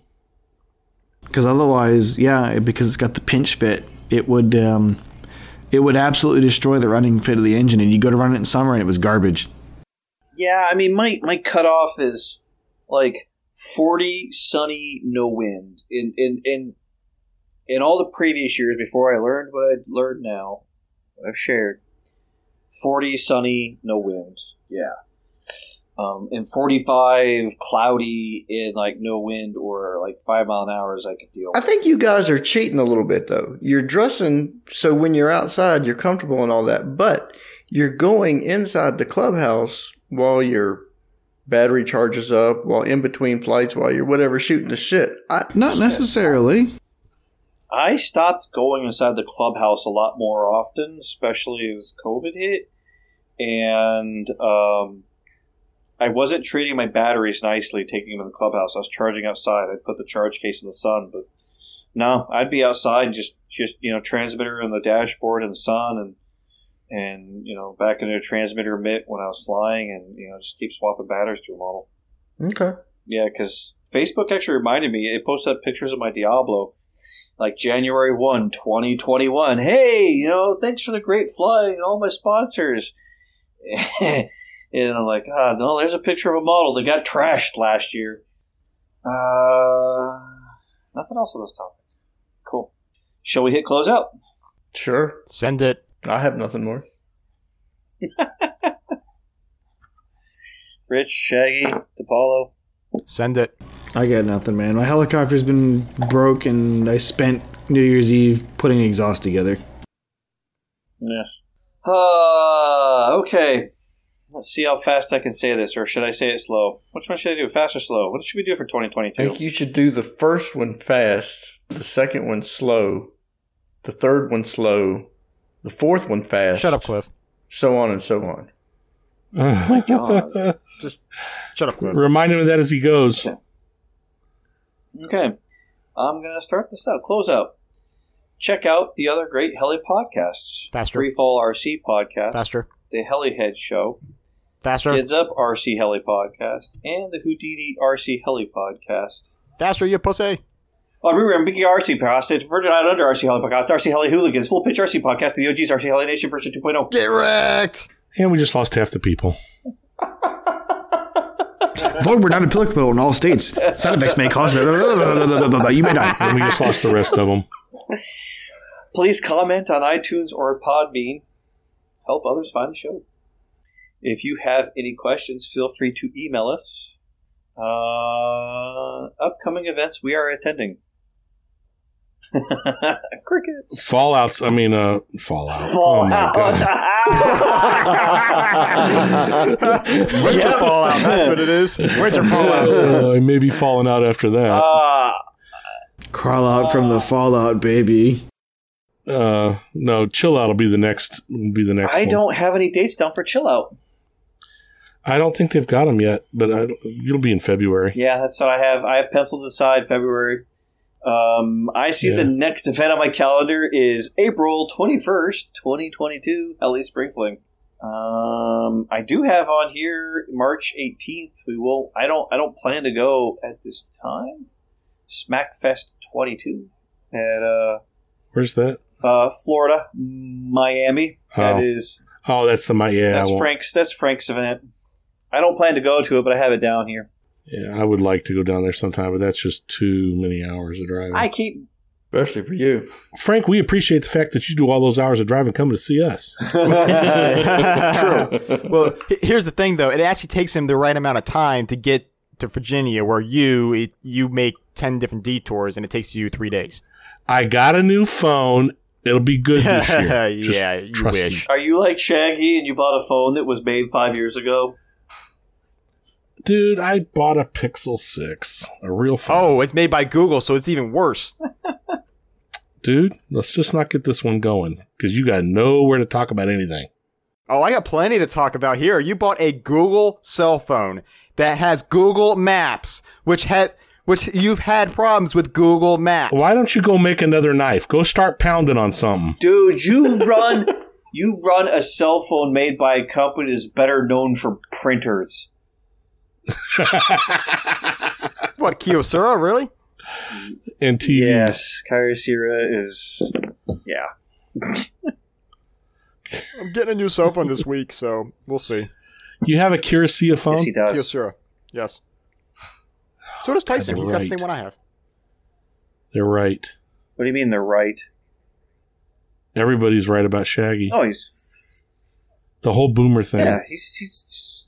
Because otherwise, yeah, because it's got the pinch fit, it would um, it would absolutely destroy the running fit of the engine. And you go to run it in summer and it was garbage. Yeah, I mean, my my cutoff is like forty, sunny, no wind. In in in in all the previous years before I learned what I learned now, what I've shared, forty, sunny, no wind. Yeah. Um, and 45 cloudy in like no wind or like five mile an hour I could deal I think you guys are cheating a little bit though. You're dressing so when you're outside you're comfortable and all that, but you're going inside the clubhouse while your battery charges up, while in between flights, while you're whatever shooting the shit. I, Not necessarily. I stopped going inside the clubhouse a lot more often, especially as COVID hit, and um, I wasn't treating my batteries nicely, taking them in the clubhouse. I was charging outside. I'd put the charge case in the sun, but no, I'd be outside, just just you know, transmitter on the dashboard and the sun, and and you know, back into a transmitter mitt when I was flying, and you know, just keep swapping batteries to a model. okay. Yeah, because Facebook actually reminded me. It posted pictures of my Diablo, like January 1, 2021. Hey, you know, thanks for the great flight and all my sponsors. and I'm like, ah, no, there's a picture of a model that got trashed last year. Uh, nothing else on this topic. Cool. Shall we hit close out? Sure. Send it. I have nothing more. Rich, Shaggy, DePaulo. Send it. I got nothing, man. My helicopter's been broke, and I spent New Year's Eve putting exhaust together. Yeah. Uh, okay. Let's see how fast I can say this, or should I say it slow? Which one should I do, fast or slow? What should we do for 2022? I 2022? think you should do the first one fast, the second one slow, the third one slow, the fourth one fast. Shut up, Cliff. So on and so on. Oh my God. Just shut up, Cliff. Remind him of that as he goes. Okay. I'm going to start this out. Close out. Check out the other great Heli podcasts. Faster. Freefall RC podcast, Faster. the Helihead Show, Faster. Kids Up RC Heli podcast, and the Houdini RC Heli podcast. Faster, you pussy. Oh, remember, Mickey RC podcast, it's Virgin Island Under RC Heli podcast, RC Heli Hooligans, Full Pitch RC podcast, the OG's RC Heli Nation version oh. 2.0. Get wrecked. And we just lost half the people. Void were not applicable in all states. Side effects may cause. You may die. And we just lost the rest of them. Please comment on iTunes or Podbean. Help others find the show. If you have any questions, feel free to email us. Uh, upcoming events we are attending. Crickets. Fallouts. I mean, uh, Fallout. Oh my god. Winter fallout. That's what it is. Winter fallout. Uh, I may be falling out after that. Uh, Crawl out from the fallout, baby. Uh, no, chill out. Will be the next. Will be the next. I one. don't have any dates down for chill out. I don't think they've got them yet, but I, it'll be in February. Yeah, that's what I have. I have penciled aside February. Um, I see Yeah. the next event on my calendar is April twenty first, twenty twenty two, Heli Spring Fling. Um, I do have on here March eighteenth. We will. I don't. I don't plan to go at this time. Smackfest twenty two at uh, Where's that? uh, Florida, Miami. That Oh. is Oh, that's the my. Yeah, that's Frank's. That's Frank's event. I don't plan to go to it, but I have it down here. Yeah, I would like to go down there sometime, but that's just too many hours of driving. I keep Especially for you. Frank, we appreciate the fact that you do all those hours of driving coming to see us. True. Well, here's the thing, though. It actually takes him the right amount of time to get to Virginia, where you it, you make ten different detours, and it takes you three days. I got a new phone. It'll be good this year. Just yeah, you trust me. Are you like Shaggy and you bought a phone that was made five years ago? Dude, I bought a Pixel 6, a real phone. Oh, it's made by Google, so it's even worse. Dude, let's just not get this one going because you got nowhere to talk about anything. Oh, I got plenty to talk about here. You bought a Google cell phone that has Google Maps, which has which you've had problems with Google Maps. Why don't you go make another knife? Go start pounding on something. Dude, you run you run a cell phone made by a company that's better known for printers. What Kyocera, really? And TVs. Yes, Kyocera is yeah. I'm getting a new cell phone this week, so we'll see. You have a Kira phone? Yes, he does. Kyocera. Yes. So does Tyson. they're He's got the same one I have. They're right. What do you mean they're right? Everybody's right about Shaggy. Oh, he's The whole boomer thing. yeah, he's he's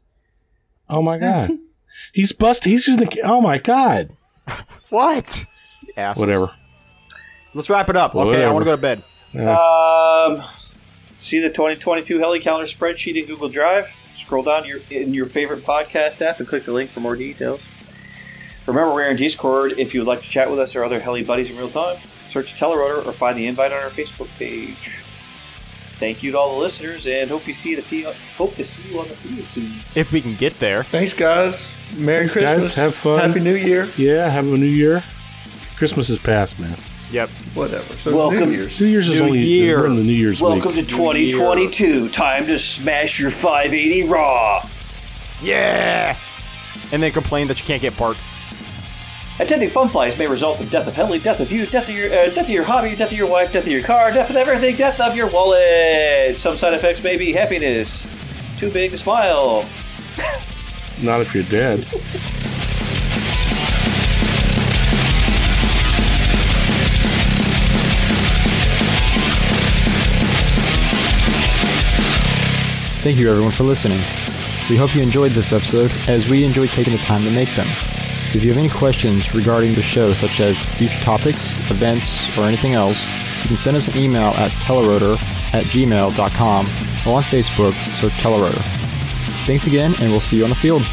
Oh my god. He's bust. He's using the. Oh my god. What? Ass. Whatever. Let's wrap it up. Okay, I want to go to bed. Um, see the 2022 Heli Calendar spreadsheet in Google Drive. Scroll down your in your favorite podcast app and click the link for more details. Remember, we're in Discord if you would like to chat with us or other Heli buddies in real time. Search Telerotor or find the invite on our Facebook page. Thank you to all the listeners, and hope you see the field, hope to see you on the field soon. If we can get there. Thanks, guys. Merry Thanks, guys. Christmas. Have fun. Happy New Year. Yeah. Have a new year. Christmas is past, man. Yep. Whatever. So Welcome. New Year's. New Year's is New only year. we're in the New Year's Welcome week. to 2022. Time to smash your 580 raw. Yeah. And then complain that you can't get parts. Attending fun flies may result in death of heli, death of you, death of your uh, death of your hobby, death of your wife, death of your car, death of everything, death of your wallet. Some side effects may be happiness, too big to smile. Not if you're dead. Thank you everyone for listening. We hope you enjoyed this episode as we enjoyed taking the time to make them. If you have any questions regarding the show, such as future topics, events, or anything else, you can send us an email at telerotor at gmail.com or on Facebook, search Telerotor. Thanks again, and we'll see you on the field.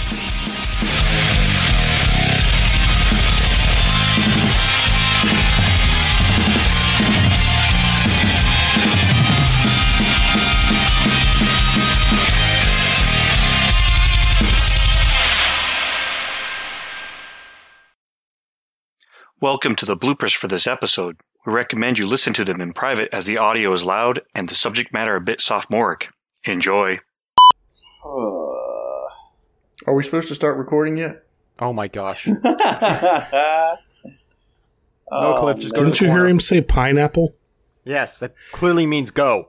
Welcome to the bloopers for this episode. We recommend you listen to them in private as the audio is loud and the subject matter a bit sophomoric. Enjoy. Are we supposed to start recording yet? Oh my gosh. no, No, Cliff, just go to Didn't the you hear corner. him say pineapple? Yes, that clearly means go.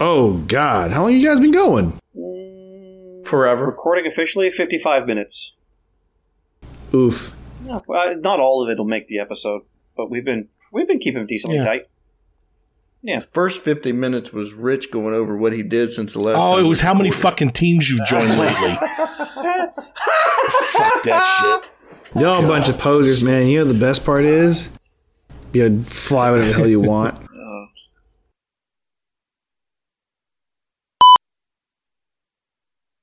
Oh God, how long you guys been going? Forever. Recording officially 55 minutes. Oof. Uh, not all of it will make the episode, but we've been we've been keeping decently tight. Yeah. tight. First 50 minutes was Rich going over what he did since the last Oh, time it was how many fucking teams you joined lately. Fuck that shit. Y'all a bunch of posers, man. You know the best part is you fly whatever the hell you want.